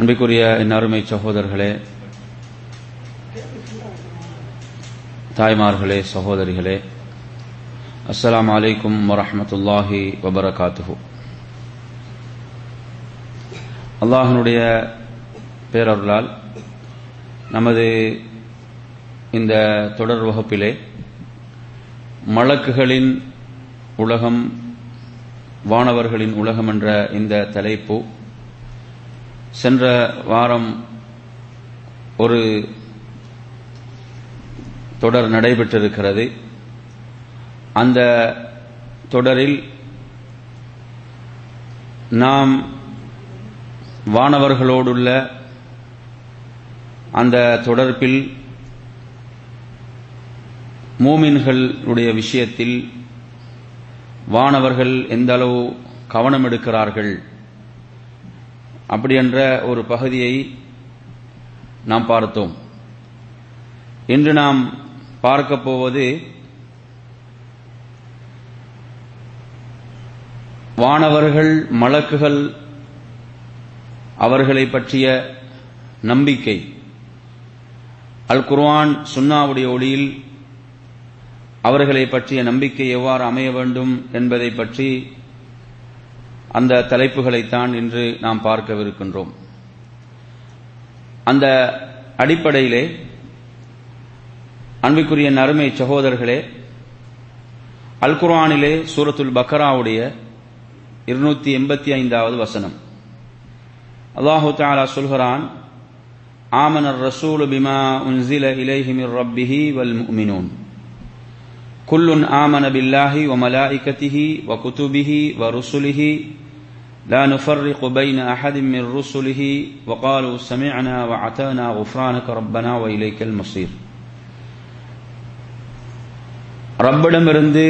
அன்பைக்குரிய என் அருமை சகோதரர்களே தாய்மார்களே சகோதரிகளே அஸ்லாம் அலைக்கும் வரமத்துல்லாஹி வபரகாத்துஹு. அல்லாஹனுடைய பேரருளால் நமது இந்த தொடர் வகுப்பிலே மலக்குகளின் உலகம் வானவர்களின் உலகம் என்ற இந்த தலைப்பு சென்ற வாரம் ஒரு தொடர் நடைபெற்றிருக்கிறது. அந்த தொடரில் நாம் வானவர்களோடுள்ள அந்த தொடர்பில் மூமின்களுடைய விஷயத்தில் வானவர்கள் எந்த அளவு கவனம் எடுக்கிறார்கள் அப்படி என்ற ஒரு பகுதியை நாம் பார்த்தோம். இன்று நாம் பார்க்க போவது வானவர்கள் மலக்குகள் அவர்களை பற்றிய நம்பிக்கை. அல் குர்வான் சுன்னாவுடைய ஒளியில் அவர்களை பற்றிய நம்பிக்கை எவ்வாறு அமைய வேண்டும் என்பதை பற்றி அந்த தலைப்புகளைத்தான் இன்று நாம் பார்க்கவிருக்கின்றோம். அந்த அடிப்படையிலே அன்புக்குரிய நறுமை சகோதரர்களே அல்குரானிலே சூரத்துல் பக்கராவுடைய இருநூத்தி எண்பத்தி ஐந்தாவது வசனம். அல்லாஹு தாலா சொல்கிறான் ஆமனர் ரசூல் பிமா உன்சில இலைஹிமிர் ரப்பிஹி வல் முமினூன். كل آمن بالله وملائكته وكتبه ورسله لا نفرق بين أحد من رسله وقالوا سمعنا وعتانا غفرانك ربنا وإليك المصير ரப்பிடமிருந்து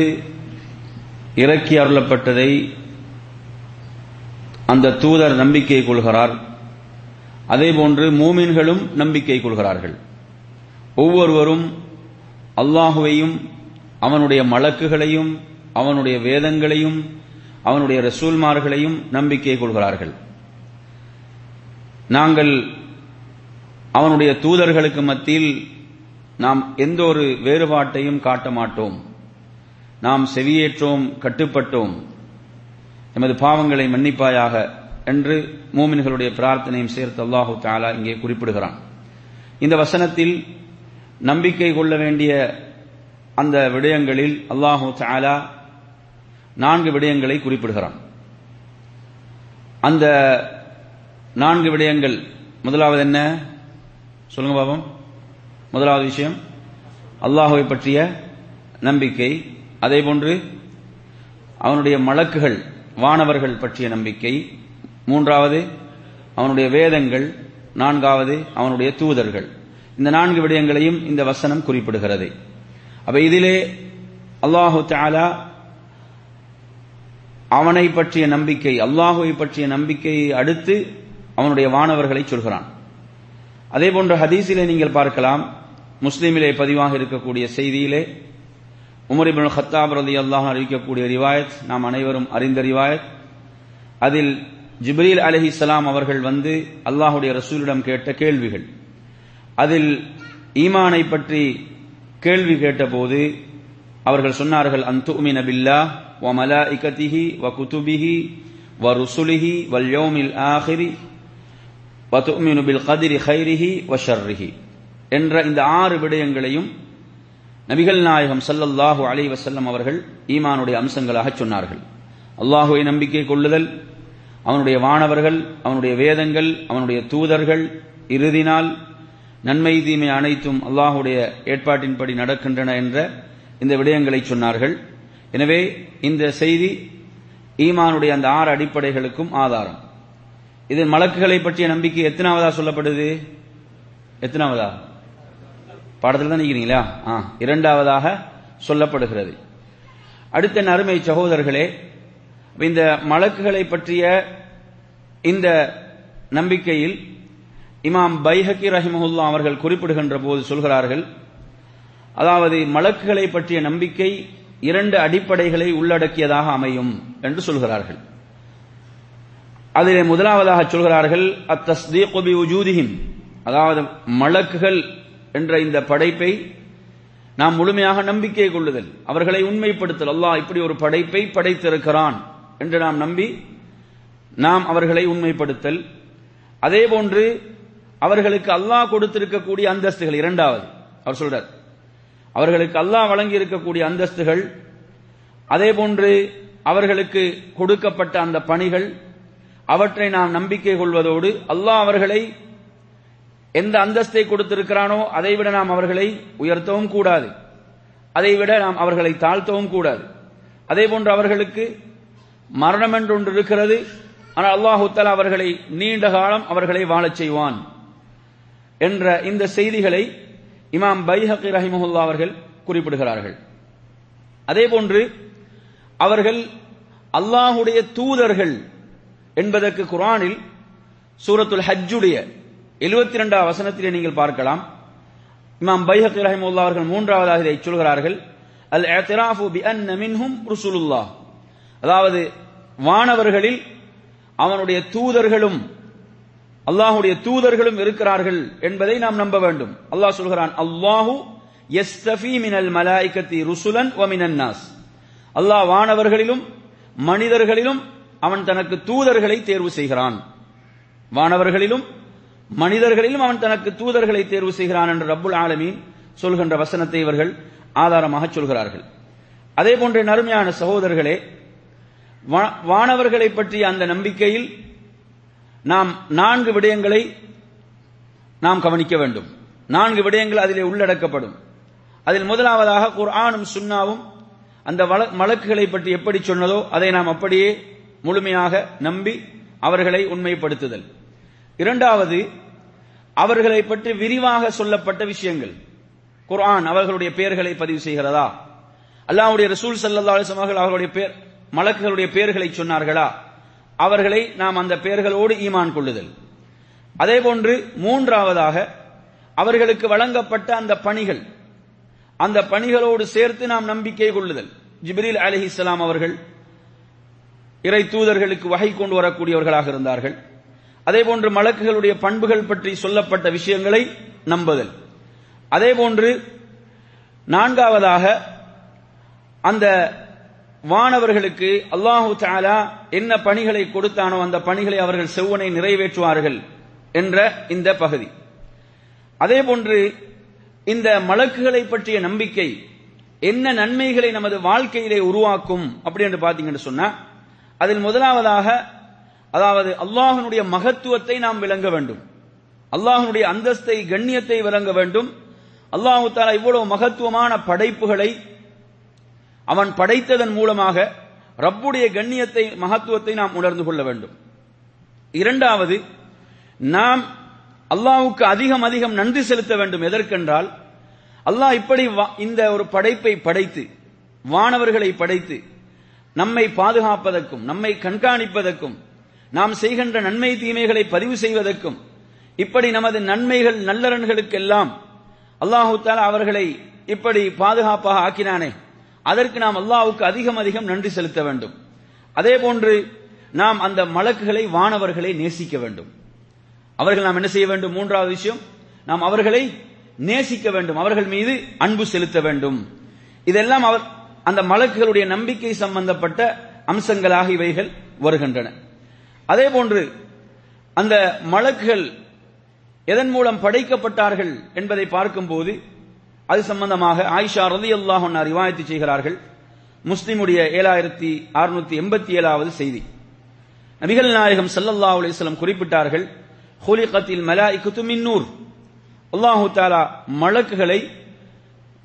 இறக்கி அருளப்பட்டதை அந்த தூதர் நம்பிக்கை கொள்கிறார் அதேபோன்று மூமின்களும் நம்பிக்கை கொள்கிறார்கள் ஒவ்வொருவரும் அல்லாஹுவையும் அவனுடைய மலக்குகளையும் அவனுடைய வேதங்களையும் அவனுடைய ரசூல்மார்களையும் நம்பிக்கை கொள்கிறார்கள். நாங்கள் அவனுடைய தூதர்களுக்கு மத்தியில் நாம் எந்த ஒரு வேறுபாட்டையும் காட்ட மாட்டோம். நாம் செவியேற்றோம் கட்டுப்பட்டோம். எமது பாவங்களை மன்னிப்பாயாக என்று மூமின்களுடைய பிரார்த்தனையும் சேர்த்து அல்லாஹு தாலா இங்கே குறிப்பிடுகிறான். இந்த வசனத்தில் நம்பிக்கை கொள்ள வேண்டிய அந்த விடயங்களில் அல்லாஹு தாலா நான்கு விடயங்களை குறிப்பிடுகிறான். அந்த நான்கு விடயங்கள் முதலாவது என்ன? சொல்லுங்க பாபம். முதலாவது விஷயம் அல்லாஹுவை பற்றிய நம்பிக்கை. அதே போன்று அவனுடைய மலக்குகள் வானவர்கள் பற்றிய நம்பிக்கை. மூன்றாவது அவனுடைய வேதங்கள். நான்காவது அவனுடைய தூதர்கள். இந்த நான்கு விடயங்களையும் இந்த வசனம் குறிப்பிடுகிறது. அப்ப இதிலே அல்லாஹு தாலா அவனை பற்றிய நம்பிக்கை அல்லாஹுவை பற்றிய நம்பிக்கையை அடுத்து அவனுடைய வானவர்களை சொல்கிறான். அதே போன்ற ஹதீஸிலே நீங்கள் பார்க்கலாம் முஸ்லீமிலே பதிவாக இருக்கக்கூடிய செய்தியிலே உமரிபின் ஹத்தாப் ரதி அல்லாஹ் அறிவிக்கக்கூடிய ரிவாயத் நாம் அனைவரும் அறிந்த ரிவாயத் அதில் ஜிப்ரீல் சலாம் அவர்கள் வந்து அல்லாஹுடைய ரசூலிடம் கேட்ட கேள்விகள். அதில் ஈமானை பற்றி கேள்வி கேட்டபோது அவர்கள் சொன்னார்கள் அந்துமின பில்லா வ மலாஇகதிஹி வ குதுபிஹி வ ருசுலிஹி வல் யௌமில் ஆஹிரி வ துமினு பில் கதிரி ஹைரிஹி வ ஷர்ரிஹி. என்ற இந்த ஆறு விடயங்களையும் நபிகள் நாயகம் சல்லல்லாஹு அலை வசல்லம் அவர்கள் ஈமானுடைய அம்சங்களாக சொன்னார்கள். அல்லாஹுவை நம்பிக்கை கொள்ளுதல் அவனுடைய வானவர்கள் அவனுடைய வேதங்கள் அவனுடைய தூதர்கள் இறுதினால் நன்மை தீமை அனைத்தும் அல்லாஹுடைய ஏற்பாட்டின்படி நடக்கின்றன என்ற இந்த விடயங்களை சொன்னார்கள். எனவே இந்த செய்தி ஈமானுடைய அந்த ஆறு அடிப்படைகளுக்கும் ஆதாரம். இதில் மலக்குகளை பற்றிய நம்பிக்கை எத்தனாவதா சொல்லப்படுது? எத்தனாவதா? பாடத்தில் தான் நிற்கிறீங்களா ஆ இரண்டாவதாக சொல்லப்படுகிறது. அடுத்த நறுமை சகோதரர்களே இந்த மலக்குகளை பற்றிய இந்த நம்பிக்கையில் இமாம் பைஹக்கி ரஹிமஹுல்லா அவர்கள் குறிப்பிடுகின்ற போது சொல்கிறார்கள் அதாவது மலக்குகளை பற்றிய நம்பிக்கை இரண்டு அடிப்படைகளை உள்ளடக்கியதாக அமையும் என்று சொல்கிறார்கள். அதிலே முதலாவதாக சொல்கிறார்கள் அத்தஸ்தீகுபி உஜூதிஹிம் அதாவது மலக்குகள் என்ற இந்த படைப்பை நாம் முழுமையாக நம்பிக்கை கொள்ளுதல் அவர்களை உண்மைப்படுத்தல் அல்லாஹ் இப்படி ஒரு படைப்பை படைத்திருக்கிறான் என்று நாம் நம்பி நாம் அவர்களை உண்மைப்படுத்தல். அதே போன்று அவர்களுக்கு அல்லாஹ் கொடுத்திருக்கக்கூடிய அந்தஸ்துகள் இரண்டாவது அவர் சொல்றார் அவர்களுக்கு அல்லாஹ் வழங்கி இருக்கக்கூடிய அந்தஸ்துகள் அதே போன்று அவர்களுக்கு கொடுக்கப்பட்ட அந்த பணிகள் அவற்றை நாம் நம்பிக்கை கொள்வதோடு அல்லாஹ் அவர்களை எந்த அந்தஸ்தை கொடுத்திருக்கிறானோ அதை விட நாம் அவர்களை உயர்த்தவும் கூடாது. அதை விட நாம் அவர்களை தாழ்த்தவும் கூடாது. அதே போன்று அவர்களுக்கு மரணம் என்று ஒன்று இருக்கிறது. ஆனால் அல்லாஹு அவர்களை நீண்ட காலம் அவர்களை வாழச் செய்வான். என்ற இந்த செய்திகளை இமாம் பைஹக்கி ரஹிமஹுல்லா அவர்கள் குறிப்பிடுகிறார்கள். அதே போன்று அவர்கள் அல்லாஹுடைய தூதர்கள் என்பதற்கு குரானில் சூரத்துல் ஹஜ்ஜுடைய எழுபத்தி இரண்டாம் வசனத்திலே நீங்கள் பார்க்கலாம். இமாம் பைஹக்கி ரஹிமுல்லா அவர்கள் மூன்றாவதாக இதை சொல்கிறார்கள். அல் ஏத்திராஃபு பி அன்ன மின்ஹும் ருசுலுல்லாஹ். அதாவது வானவர்களில் அவனுடைய தூதர்களும் அல்லாஹுடைய தூதர்களும் இருக்கிறார்கள் என்பதை நாம் நம்ப வேண்டும். அல்லாஹ் சொல்கிறான் அல்லாஹு எஸ்தபி மினல் மலாய்கத்தி ருசுலன் ஒ நாஸ். அல்லாஹ் வானவர்களிலும் மனிதர்களிலும் அவன் தனக்கு தூதர்களை தேர்வு செய்கிறான். வானவர்களிலும் மனிதர்களிலும் அவன் தனக்கு தூதர்களை தேர்வு செய்கிறான் என்று ரப்புல் ஆலமீன் சொல்கின்ற வசனத்தை இவர்கள் ஆதாரமாக சொல்கிறார்கள். அதே போன்ற நறுமையான சகோதரர்களே வானவர்களை பற்றிய அந்த நம்பிக்கையில் நாம் நான்கு விடயங்களை நாம் கவனிக்க வேண்டும். நான்கு விடயங்கள் அதிலே உள்ளடக்கப்படும். அதில் முதலாவதாக குர்ஆனும் சுன்னாவும் அந்த வழக்குகளை பற்றி எப்படி சொன்னதோ அதை நாம் அப்படியே முழுமையாக நம்பி அவர்களை உண்மைப்படுத்துதல். இரண்டாவது அவர்களை பற்றி விரிவாக சொல்லப்பட்ட விஷயங்கள். குர்ஆன் அவர்களுடைய பெயர்களை பதிவு செய்கிறதா? அல்லாஹுடைய ரசூல் சல்லா அலிஸ்லாம் அவர்கள் அவர்களுடைய பேர் மலக்குகளுடைய பெயர்களை சொன்னார்களா? அவர்களை நாம் அந்த பெயர்களோடு ஈமான் கொள்ளுதல். அதே போன்று மூன்றாவதாக அவர்களுக்கு வழங்கப்பட்ட அந்த பணிகள் அந்த பணிகளோடு சேர்த்து நாம் நம்பிக்கை கொள்ளுதல். ஜிப்ரீல் அலிஹிஸ்லாம் அவர்கள் இறை தூதர்களுக்கு வகை கொண்டு வரக்கூடியவர்களாக இருந்தார்கள். அதே போன்று மலக்குகளுடைய பண்புகள் பற்றி சொல்லப்பட்ட விஷயங்களை நம்புதல். அதே போன்று நான்காவதாக அந்த வானவர்களுக்கு அல்லாஹு தாலா என்ன பணிகளை கொடுத்தானோ அந்த பணிகளை அவர்கள் செவ்வனை நிறைவேற்றுவார்கள் என்ற இந்த பகுதி. அதே போன்று இந்த மலக்குகளை பற்றிய நம்பிக்கை என்ன நன்மைகளை நமது வாழ்க்கையிலே உருவாக்கும் அப்படி என்று பார்த்தீங்கன்னு சொன்னா அதில் முதலாவதாக அதாவது அல்லாஹனுடைய மகத்துவத்தை நாம் விளங்க வேண்டும். அல்லாஹனுடைய அந்தஸ்தை கண்ணியத்தை விளங்க வேண்டும். அல்லாஹு தாலா இவ்வளவு மகத்துவமான படைப்புகளை அவன் படைத்ததன் மூலமாக ரப்புடைய கண்ணியத்தை மகத்துவத்தை நாம் உணர்ந்து கொள்ள வேண்டும். இரண்டாவது நாம் அல்லாஹுக்கு அதிகம் அதிகம் நன்றி செலுத்த வேண்டும். எதற்கென்றால் அல்லாஹ் இப்படி இந்த ஒரு படைப்பை படைத்து வானவர்களை படைத்து நம்மை பாதுகாப்பதற்கும் நம்மை கண்காணிப்பதற்கும் நாம் செய்கின்ற நன்மை தீமைகளை பதிவு செய்வதற்கும் இப்படி நமது நன்மைகள் நல்லரன்களுக்கெல்லாம் அல்லாஹு தாலா அவர்களை இப்படி பாதுகாப்பாக ஆக்கினானே. அதற்கு நாம் அல்லாவுக்கு அதிகம் அதிகம் நன்றி செலுத்த வேண்டும். அதே போன்று நாம் அந்த மலக்குகளை வானவர்களை நேசிக்க வேண்டும். அவர்கள் நாம் என்ன செய்ய வேண்டும்? மூன்றாவது விஷயம் நாம் அவர்களை நேசிக்க வேண்டும். அவர்கள் மீது அன்பு செலுத்த வேண்டும். இதெல்லாம் அவர் அந்த மலக்குகளுடைய நம்பிக்கை சம்பந்தப்பட்ட அம்சங்களாக இவைகள் வருகின்றன. அதே போன்று அந்த மலக்குகள் எதன் மூலம் படைக்கப்பட்டார்கள் என்பதை பார்க்கும்போது அது சம்பந்தமாக ஆயிஷா ரதி அல்லாஹ் ரிவாயத்து செய்கிறார்கள். முஸ்லிமுடைய ஏழாயிரத்தி அறுநூத்தி எண்பத்தி ஏழாவது செய்தி. நபிகள் நாயகம் சல்லல்லா அலிஸ்லம் குறிப்பிட்டார்கள் ஹுலிகத்தில் மலா மின் நூர். அல்லாஹு தாலா மலக்குகளை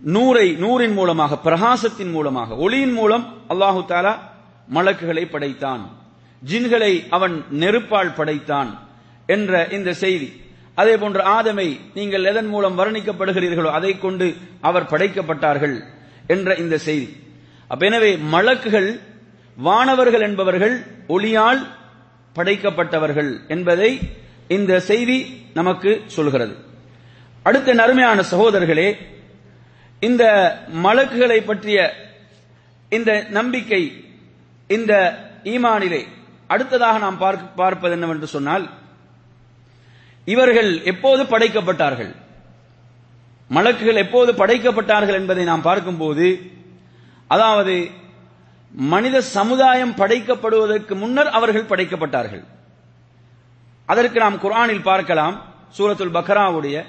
நூரை நூரின் மூலமாக பிரகாசத்தின் மூலமாக ஒளியின் மூலம் அல்லாஹு தாலா மலக்குகளை படைத்தான். ஜின்களை அவன் நெருப்பால் படைத்தான் என்ற இந்த செய்தி. அதே போன்று ஆதமை நீங்கள் எதன் மூலம் வர்ணிக்கப்படுகிறீர்களோ அதை கொண்டு அவர் படைக்கப்பட்டார்கள் என்ற இந்த செய்தி. அப்ப எனவே மலக்குகள் வானவர்கள் என்பவர்கள் ஒளியால் படைக்கப்பட்டவர்கள் என்பதை இந்த செய்தி நமக்கு சொல்கிறது. அடுத்த நறுமையான சகோதரர்களே இந்த மலக்குகளை பற்றிய இந்த நம்பிக்கை இந்த ஈமானிலே அடுத்ததாக நாம் பார்ப்பது என்னவென்று சொன்னால் இவர்கள் எப்போது படைக்கப்பட்டார்கள்? மலக்குகள் எப்போது படைக்கப்பட்டார்கள் என்பதை நாம் பார்க்கும்போது அதாவது மனித சமுதாயம் படைக்கப்படுவதற்கு முன்னர் அவர்கள் படைக்கப்பட்டார்கள். அதற்கு நாம் குர்ஆனில் பார்க்கலாம் சூரத்துல் பக்ராவுடைய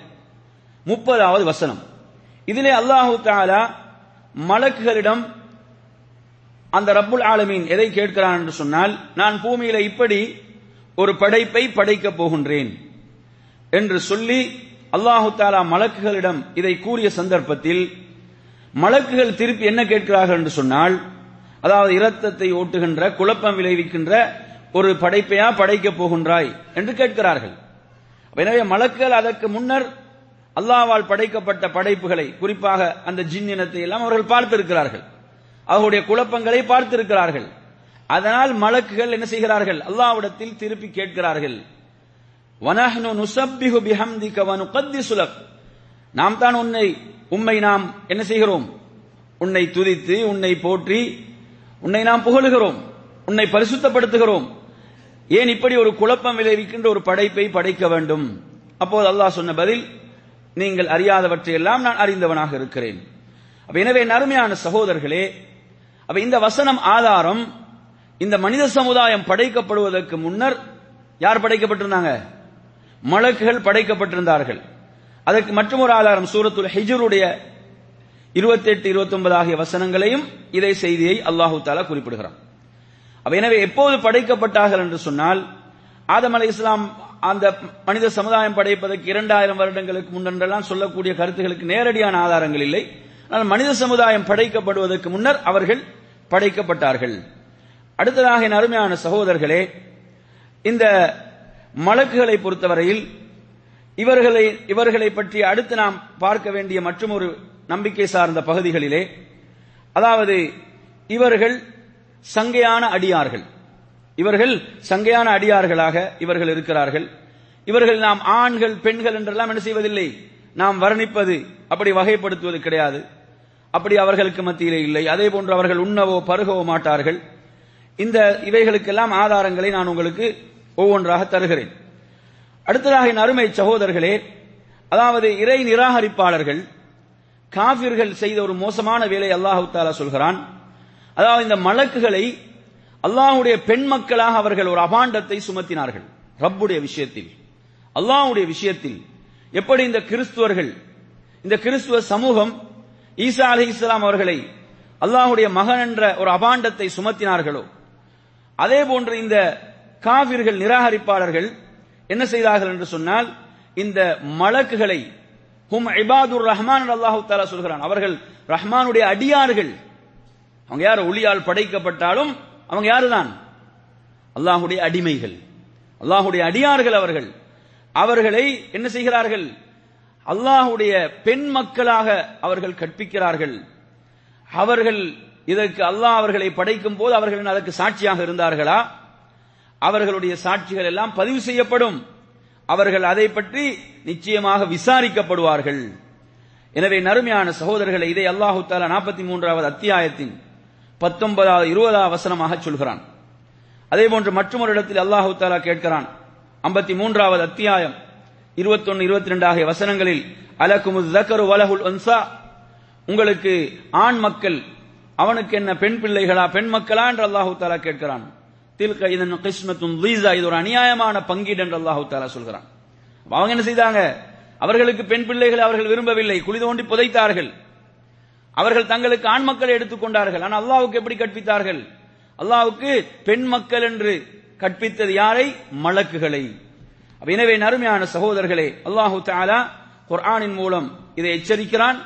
முப்பதாவது வசனம். இதிலே அல்லாஹு தாலா மலக்குகளிடம் அந்த ரப்புல் ஆலமீன் எதை கேட்கிறான்? என்று சொன்னால் நான் பூமியில இப்படி ஒரு படைப்பை படைக்கப் போகின்றேன். என்று சொல்லி அல்லாஹு தாலா மலக்குகளிடம் இதை கூறிய சந்தர்ப்பத்தில் மலக்குகள் திருப்பி என்ன கேட்கிறார்கள் என்று சொன்னால் அதாவது இரத்தத்தை ஓட்டுகின்ற குழப்பம் விளைவிக்கின்ற ஒரு படைப்பையா படைக்கப் போகின்றாய் என்று கேட்கிறார்கள். எனவே மலக்குகள் அதற்கு முன்னர் அல்லாவால் படைக்கப்பட்ட படைப்புகளை குறிப்பாக அந்த ஜின் இனத்தை எல்லாம் அவர்கள் பார்த்திருக்கிறார்கள். அவர்களுடைய குழப்பங்களை பார்த்திருக்கிறார்கள். அதனால் மலக்குகள் என்ன செய்கிறார்கள்? அல்லாவிடத்தில் திருப்பி கேட்கிறார்கள். வனஹ்னு நுசப்பிஹு பிஹம்திக வ நுகத்திசு லக். நாம் தான் உன்னை உம்மை நாம் என்ன செய்கிறோம்? உன்னை துதித்து உன்னை போற்றி உன்னை நாம் புகழுகிறோம் உன்னை பரிசுத்தப்படுத்துகிறோம். ஏன் இப்படி ஒரு குழப்பம் விளைவிக்கின்ற ஒரு படைப்பை படைக்க வேண்டும்? அப்போது அல்லாஹ் சொன்ன பதில் நீங்கள் அறியாதவற்றையெல்லாம் நான் அறிந்தவனாக இருக்கிறேன். அப்ப எனவே நறுமையான சகோதரர்களே அப்ப இந்த வசனம் ஆதாரம் இந்த மனித சமுதாயம் படைக்கப்படுவதற்கு முன்னர் யார் படைக்கப்பட்டிருந்தாங்க? மலக்குகள் படைக்கப்பட்டிருந்தார்கள். அதற்கு மற்றொரு ஆதாரம் சூரத்துல் ஹிஜருடைய இருபத்தி எட்டு இருபத்தி ஒன்பது ஆகிய வசனங்களையும் இதை செய்தியை அல்லாஹு தாலா குறிப்பிடுகிறான். எனவே எப்போது படைக்கப்பட்டார்கள் என்று சொன்னால் ஆதம் அலை இஸ்லாம் அந்த மனித சமுதாயம் படைப்பதற்கு இரண்டாயிரம் வருடங்களுக்கு முன்னென்றெல்லாம் சொல்லக்கூடிய கருத்துகளுக்கு நேரடியான ஆதாரங்கள் இல்லை. ஆனால் மனித சமுதாயம் படைக்கப்படுவதற்கு முன்னர் அவர்கள் படைக்கப்பட்டார்கள். அடுத்ததாக என் அருமையான சகோதரர்களே இந்த மலக்குகளை பொறுத்தவரையில் இவர்களை இவர்களை பற்றி அடுத்து நாம் பார்க்க வேண்டிய மற்றொரு நம்பிக்கை சார்ந்த பகுதிகளிலே அதாவது இவர்கள் சங்கையான அடியார்கள். இவர்கள் சங்கையான அடியார்களாக இவர்கள் இருக்கிறார்கள். இவர்கள் நாம் ஆண்கள் பெண்கள் என்றெல்லாம் என்ன செய்வதில்லை. நாம் வர்ணிப்பது அப்படி வகைப்படுத்துவது கிடையாது. அப்படி அவர்களுக்கு மத்தியிலே இல்லை. அதே போன்று அவர்கள் உண்ணவோ பருகவோ மாட்டார்கள். இந்த இவைகளுக்கெல்லாம் ஆதாரங்களை நான் உங்களுக்கு ஒவ்வொன்றாக தருகிறேன். அடுத்ததாக என் அருமை சகோதரர்களே அதாவது இறை நிராகரிப்பாளர்கள் காபிர்கள் செய்த ஒரு மோசமான வேலை அல்லாஹு தாலா சொல்கிறான். அதாவது இந்த மலக்குகளை அல்லாஹ்வுடைய பெண் மக்களாக அவர்கள் ஒரு அபாண்டத்தை சுமத்தினார்கள் ரப்புடைய விஷயத்தில். அல்லாஹ்வுடைய விஷயத்தில் எப்படி இந்த கிறிஸ்துவர்கள் இந்த கிறிஸ்துவ சமூகம் ஈசா அலி இஸ்லாம் அவர்களை அல்லாஹ்வுடைய மகன் என்ற ஒரு அபாண்டத்தை சுமத்தினார்களோ அதே போன்று இந்த காவிர்கள் நிராகரிப்பாளர்கள் என்ன செய்தார்கள் என்று சொன்னால் இந்த மலக்குகளை ஹும் இபாதுர் ரஹ்மான் அல்லாஹு தாலா சொல்கிறான். அவர்கள் ரஹ்மானுடைய அடியார்கள். அவங்க யார்? ஒளியால் படைக்கப்பட்டாலும் அவங்க யாருதான்? அல்லாஹுடைய அடிமைகள். அல்லாஹுடைய அடியார்கள் அவர்கள். அவர்களை என்ன செய்கிறார்கள்? அல்லாஹுடைய பெண் மக்களாக அவர்கள் கற்பிக்கிறார்கள். அவர்கள் இதற்கு அல்லாஹ் அவர்களை படைக்கும் போது அவர்கள் அதற்கு சாட்சியாக இருந்தார்களா? அவர்களுடைய சாட்சிகள் எல்லாம் பதிவு செய்யப்படும். அவர்கள் அதை பற்றி நிச்சயமாக விசாரிக்கப்படுவார்கள். எனவே நறுமையான சகோதரர்களை இதை அல்லாஹு தாலா நாற்பத்தி மூன்றாவது அத்தியாயத்தின் பத்தொன்பதாவது இருபதாவது வசனமாக சொல்கிறான். அதே போன்று மற்றொரு இடத்தில் அல்லாஹு தாலா கேட்கிறான். ஐம்பத்தி மூன்றாவது அத்தியாயம் இருபத்தொன்னு இருபத்தி ரெண்டு ஆகிய வசனங்களில் அலகுமு ஜக்கரு வலகுல் ஒன்சா உங்களுக்கு ஆண் மக்கள் அவனுக்கு என்ன பெண் பிள்ளைகளா பெண் மக்களா என்று அல்லாஹு தாலா கேட்கிறான். தில்க இதன் கிஸ்மத்தும் லீசா இது ஒரு அநியாயமான பங்கீடு என்று அல்லாஹு தாலா சொல்கிறான். அவங்க என்ன செய்தாங்க? அவர்களுக்கு பெண் பிள்ளைகளை அவர்கள் விரும்பவில்லை குழி தோண்டி புதைத்தார்கள். அவர்கள் தங்களுக்கு ஆண் மக்களை எடுத்துக்கொண்டார்கள் ஆனால் அல்லாவுக்கு எப்படி கற்பித்தார்கள்? அல்லாவுக்கு பெண் மக்கள் என்று கற்பித்தது யாரை? மலக்குகளை. எனவே நறுமையான சகோதரர்களே அல்லாஹு தாலா குர்ஆனின் மூலம் இதை எச்சரிக்கிறான்.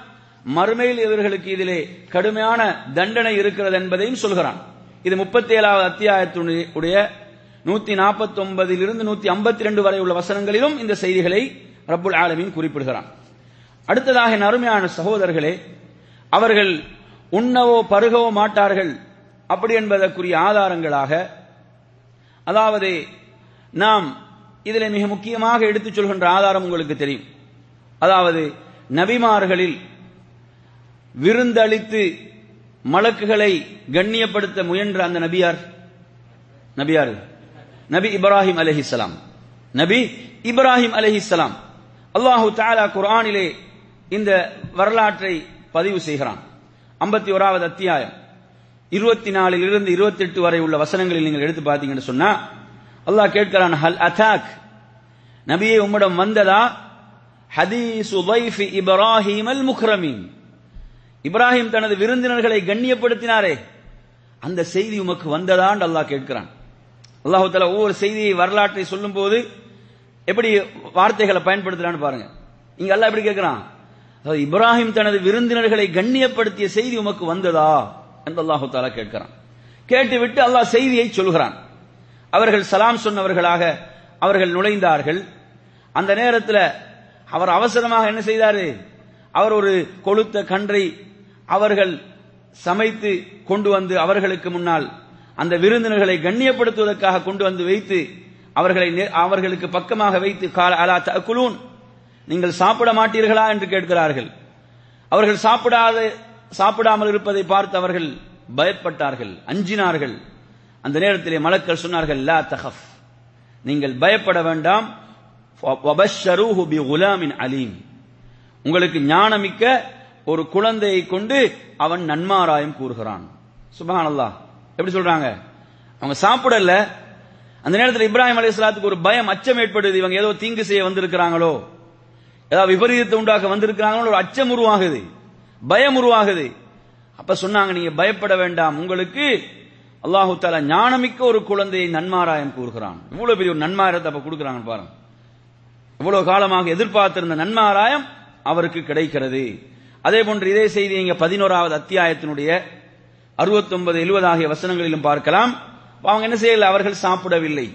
மறுமையில் இவர்களுக்கு இதிலே கடுமையான தண்டனை இருக்கிறது என்பதையும் சொல்கிறான். இது முப்பத்தி ஏழாவது அத்தியாயத்துடைய நூத்தி நாற்பத்தி ஒன்பதிலிருந்து நூத்தி ஐம்பத்தி ரெண்டு வரை உள்ள வசனங்களிலும் இந்த செய்திகளை ரப்புல் ஆலமீன் குறிப்பிடுகிறான். அடுத்ததாக என் அருமையான சகோதரர்களே அவர்கள் உண்ணவோ பருகவோ மாட்டார்கள் அப்படி என்பதற்குரிய ஆதாரங்களாக அதாவது நாம் இதில் மிக முக்கியமாக எடுத்துச் சொல்கின்ற ஆதாரம் உங்களுக்கு தெரியும். அதாவது நபிமார்களில் விருந்தளித்து மலக்குகளை கண்ணியப்படுத்த முயன்ற அந்த நபியார். நபியார். நபி இப்ராஹிம் அலஹிசலாம் நபி இப்ராஹிம் அலஹிசலாம் அல்லாஹு தாலா குரானிலே இந்த வரலாற்றை பதிவு செய்கிறான். ஐம்பத்தி ஓராவது அத்தியாயம். இருபத்தி நாலில் இருந்து இருபத்தி எட்டு வரை உள்ள வசனங்களில் நீங்கள் எடுத்து பார்த்தீங்கன்னு சொன்னா அல்லாஹ் கேட்கிறான் ஹல் அதாக்? நபியை உம்மிடம் வந்ததா? ஹதீசு இப்ராஹிம் அல் முக்ரமீன். இப்ராஹிம் தனது விருந்தினர்களை கண்ணியப்படுத்தினாரே. அந்த செய்தி உமக்கு வந்ததான் அல்லாஹ் கேட்கிறான். அல்லாஹு தால ஒவ்வொரு செய்தியை வரலாற்றை சொல்லும் போது எப்படி வார்த்தைகளை பயன்படுத்துறான்னு பாருங்க. இங்க அல்லாஹ் எப்படி கேட்கிறான்? அதாவது இப்ராஹிம் தனது விருந்தினர்களை கண்ணியப்படுத்திய செய்தி உமக்கு வந்ததா என்று அல்லாஹு தாலா கேட்கிறான். கேட்டுவிட்டு அல்லாஹ் செய்தியை சொல்கிறான். அவர்கள் சலாம் சொன்னவர்களாக அவர்கள் நுழைந்தார்கள். அந்த நேரத்தில் அவர் அவசரமாக என்ன செய்தாரு? அவர் ஒரு கொளுத்த கன்றை அவர்கள் சமைத்து கொண்டு வந்து அவர்களுக்கு முன்னால் அந்த விருந்தினர்களை கண்ணியப்படுத்துவதற்காக கொண்டு வந்து வைத்து அவர்களை அவர்களுக்கு பக்கமாக வைத்து கால அலா தகுலூன் நீங்கள் சாப்பிட மாட்டீர்களா என்று கேட்கிறார்கள். அவர்கள் சாப்பிடாத சாப்பிடாமல் இருப்பதை பார்த்து அவர்கள் பயப்பட்டார்கள் அஞ்சினார்கள். அந்த நேரத்திலே மலக்கள் சொன்னார்கள் லா தஹப் நீங்கள் பயப்பட வேண்டாம். குலாமின் அலீம். உங்களுக்கு ஞானமிக்க ஒரு குழந்தையை கொண்டு அவன் நன்மாராயம் கூறுகிறான். சுபஹானல்லா அல்லாஹ் எப்படி சொல்றாங்க? அவங்க சாப்பிடல. அந்த நேரத்தில் இப்ராஹிம் அலிஸ்லாத்துக்கு ஒரு பயம் அச்சம் ஏற்படுது. இவங்க ஏதோ தீங்கு செய்ய வந்திருக்கிறாங்களோ? ஏதாவது விபரீதத்தை உண்டாக்க வந்திருக்கிறாங்களோ ஒரு அச்சம் உருவாகுது. பயம் உருவாகுது. அப்ப சொன்னாங்க நீங்க பயப்பட வேண்டாம். உங்களுக்கு அல்லாஹு தாலா ஞானமிக்க ஒரு குழந்தையை நன்மாராயம் கூறுகிறான். இவ்வளவு பெரிய ஒரு நன்மாரத்தை அப்ப கொடுக்குறாங்க பாருங்க. இவ்வளவு காலமாக எதிர்பார்த்திருந்த நன்மாராயம் அவருக்கு கிடைக்கிறது. அதே போன்று இதே செய்தி இங்க பதினோராவது அத்தியாயத்தினுடைய அறுபத்தி ஒன்பது எழுபது ஆகிய வசனங்களிலும் பார்க்கலாம். அவங்க என்ன செய்யல? அவர்கள் சாப்பிடவில்லை.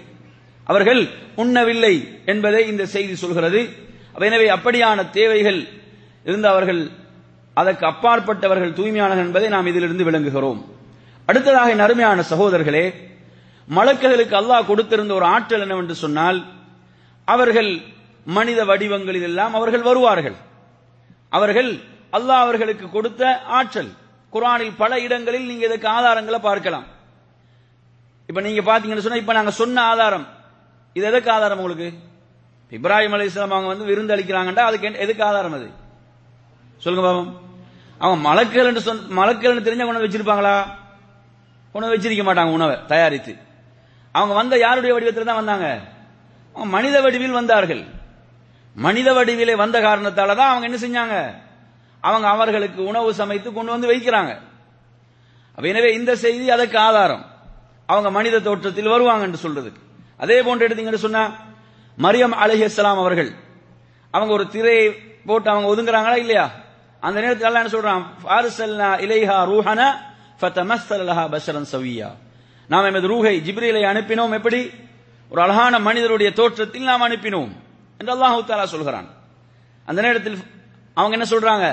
அவர்கள் உண்ணவில்லை என்பதை இந்த செய்தி சொல்கிறது. எனவே அப்படியான தேவைகள் இருந்து அவர்கள் அதற்கு அப்பாற்பட்டவர்கள் தூய்மையானவர் என்பதை நாம் இதிலிருந்து விளங்குகிறோம். அடுத்ததாக நறுமையான சகோதரர்களே மலக்குகளுக்கு அல்லாஹ் கொடுத்திருந்த ஒரு ஆற்றல் என்னவென்று சொன்னால் அவர்கள் மனித வடிவங்களில் எல்லாம் அவர்கள் வருவார்கள். அவர்கள் அல்லாஹ் அவர்களுக்கு கொடுத்த ஆற்றல். குரானில் பல இடங்களில் நீங்க இதுக்கு ஆதாரங்களை பார்க்கலாம். இப்ப நீங்க பாத்தீங்கன்னு சொன்னா இப்ப நாங்க சொன்ன ஆதாரம். இது எதுக்கு ஆதாரம் உங்களுக்கு? இப்ராஹிம் அலி இஸ்லாம் அவங்க வந்து விருந்து அளிக்கிறாங்கடா அதுக்கு எதுக்கு ஆதாரம் அது? சொல்லுங்க பாவம். அவங்க மலக்கல் என்று சொன்ன தெரிஞ்ச உணவு வச்சிருப்பாங்களா? உணவு வச்சிருக்க மாட்டாங்க உணவை தயாரித்து. அவங்க வந்த யாருடைய வடிவத்தில் தான் வந்தாங்க? மனித வடிவில் வந்தார்கள். மனித வடிவிலே வந்த காரணத்தால தான் அவங்க என்ன செஞ்சாங்க? அவங்க அவர்களுக்கு உணவு சமைத்து கொண்டு வந்து வைக்கிறாங்க. எனவே இந்த செய்தி அதற்கு ஆதாரம். அவங்க மனித தோற்றத்தில் வருவாங்க என்று சொல்றதுக்கு. அதே போன்று எடுத்தீங்கன்னு சொன்னா மரியம் அலிஹலாம் அவர்கள் அவங்க ஒரு திரையை போட்டு அவங்க ஒதுங்குறாங்களா இல்லையா? அந்த நேரத்தில் எல்லாம் என்ன சொல்றான்? ஃபாரிசல்னா இலைஹா ரூஹனா ஃபதமஸ்ஸல் பஷரன் சவியா. நாம் எமது ரூஹை ஜிப்ரீலை அனுப்பினோம் எப்படி? ஒரு அழகான மனிதருடைய தோற்றத்தில் நாம் அனுப்பினோம். என்று அல்லாஹு தாலா சொல்கிறான். அந்த நேரத்தில் அவங்க என்ன சொல்றாங்க?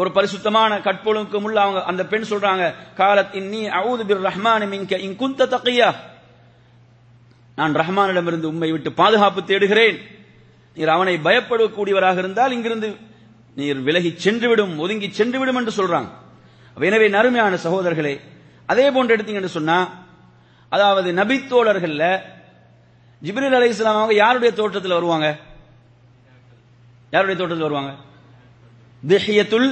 ஒரு பரிசுத்தமான கற்பொழுக்கும் உள்ள அவங்க அந்த பெண் சொல்றாங்க காலத் இன்னி அவுது பிர் ரஹ்மான் மின்க இன் குந்த தக்கையா. நான் ரஹ்மானிடமிருந்து உம்மை விட்டு பாதுகாப்பு தேடுகிறேன். நீர் அவனை பயப்படக்கூடியவராக இருந்தால் இங்கிருந்து நீர் விலகி சென்றுவிடும் ஒதுங்கி சென்றுவிடும் என்று சொல்றாங்க. எனவே நறுமையான சகோதரர்களே அதே போன்று எடுத்தீங்கன்னு சொன்னா அதாவது நபித்தோழர்கள்ல ஜிப்ரில் அலை இஸ்லாம் அவங்க யாருடைய தோற்றத்தில் வருவாங்க? யாருடைய தோற்றத்தில் வருவாங்க? திஹியத்துல்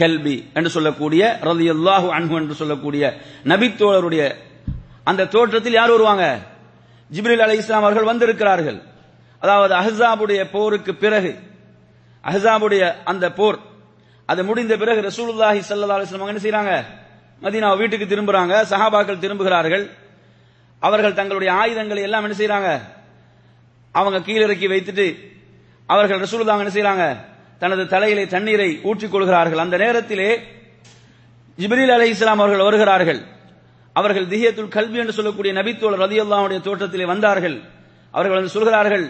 கல்வி என்று சொல்லக்கூடிய ரதியல்லாஹு அன்ஹு என்று சொல்லக்கூடிய நபித்தோழருடைய அந்த தோற்றத்தில் யார் வருவாங்க? ஜிப்ரில் அலி இஸ்லாம் அவர்கள் வந்திருக்கிறார்கள். அதாவது அஹ்ஸாபுடைய போருக்கு பிறகு அஹ்ஸாபுடைய அந்த போர் அது முடிந்த பிறகு ரசூலுல்லாஹி சல்லா அலிஸ்லாம் என்ன செய்யறாங்க மதினா வீட்டுக்கு திரும்புறாங்க சஹாபாக்கள் திரும்புகிறார்கள். அவர்கள் தங்களுடைய ஆயுதங்களை எல்லாம் என்ன செய்யறாங்க அவங்க கீழிறக்கி வைத்துட்டு அவர்கள் ரசூலுல்லாஹ் என்ன செய்யறாங்க தனது தலையிலே தண்ணீரை ஊற்றிக் கொள்கிறார்கள். அந்த நேரத்திலே ஜிப்ரீல் அலை இஸ்லாம் அவர்கள் வருகிறார்கள். அவர்கள் திஹியத்துல் கல்வி என்று சொல்லக்கூடிய நபித்தோழர் ரதியுல்லாவுடைய தோற்றத்திலே வந்தார்கள். அவர்கள் வந்து சொல்கிறார்கள்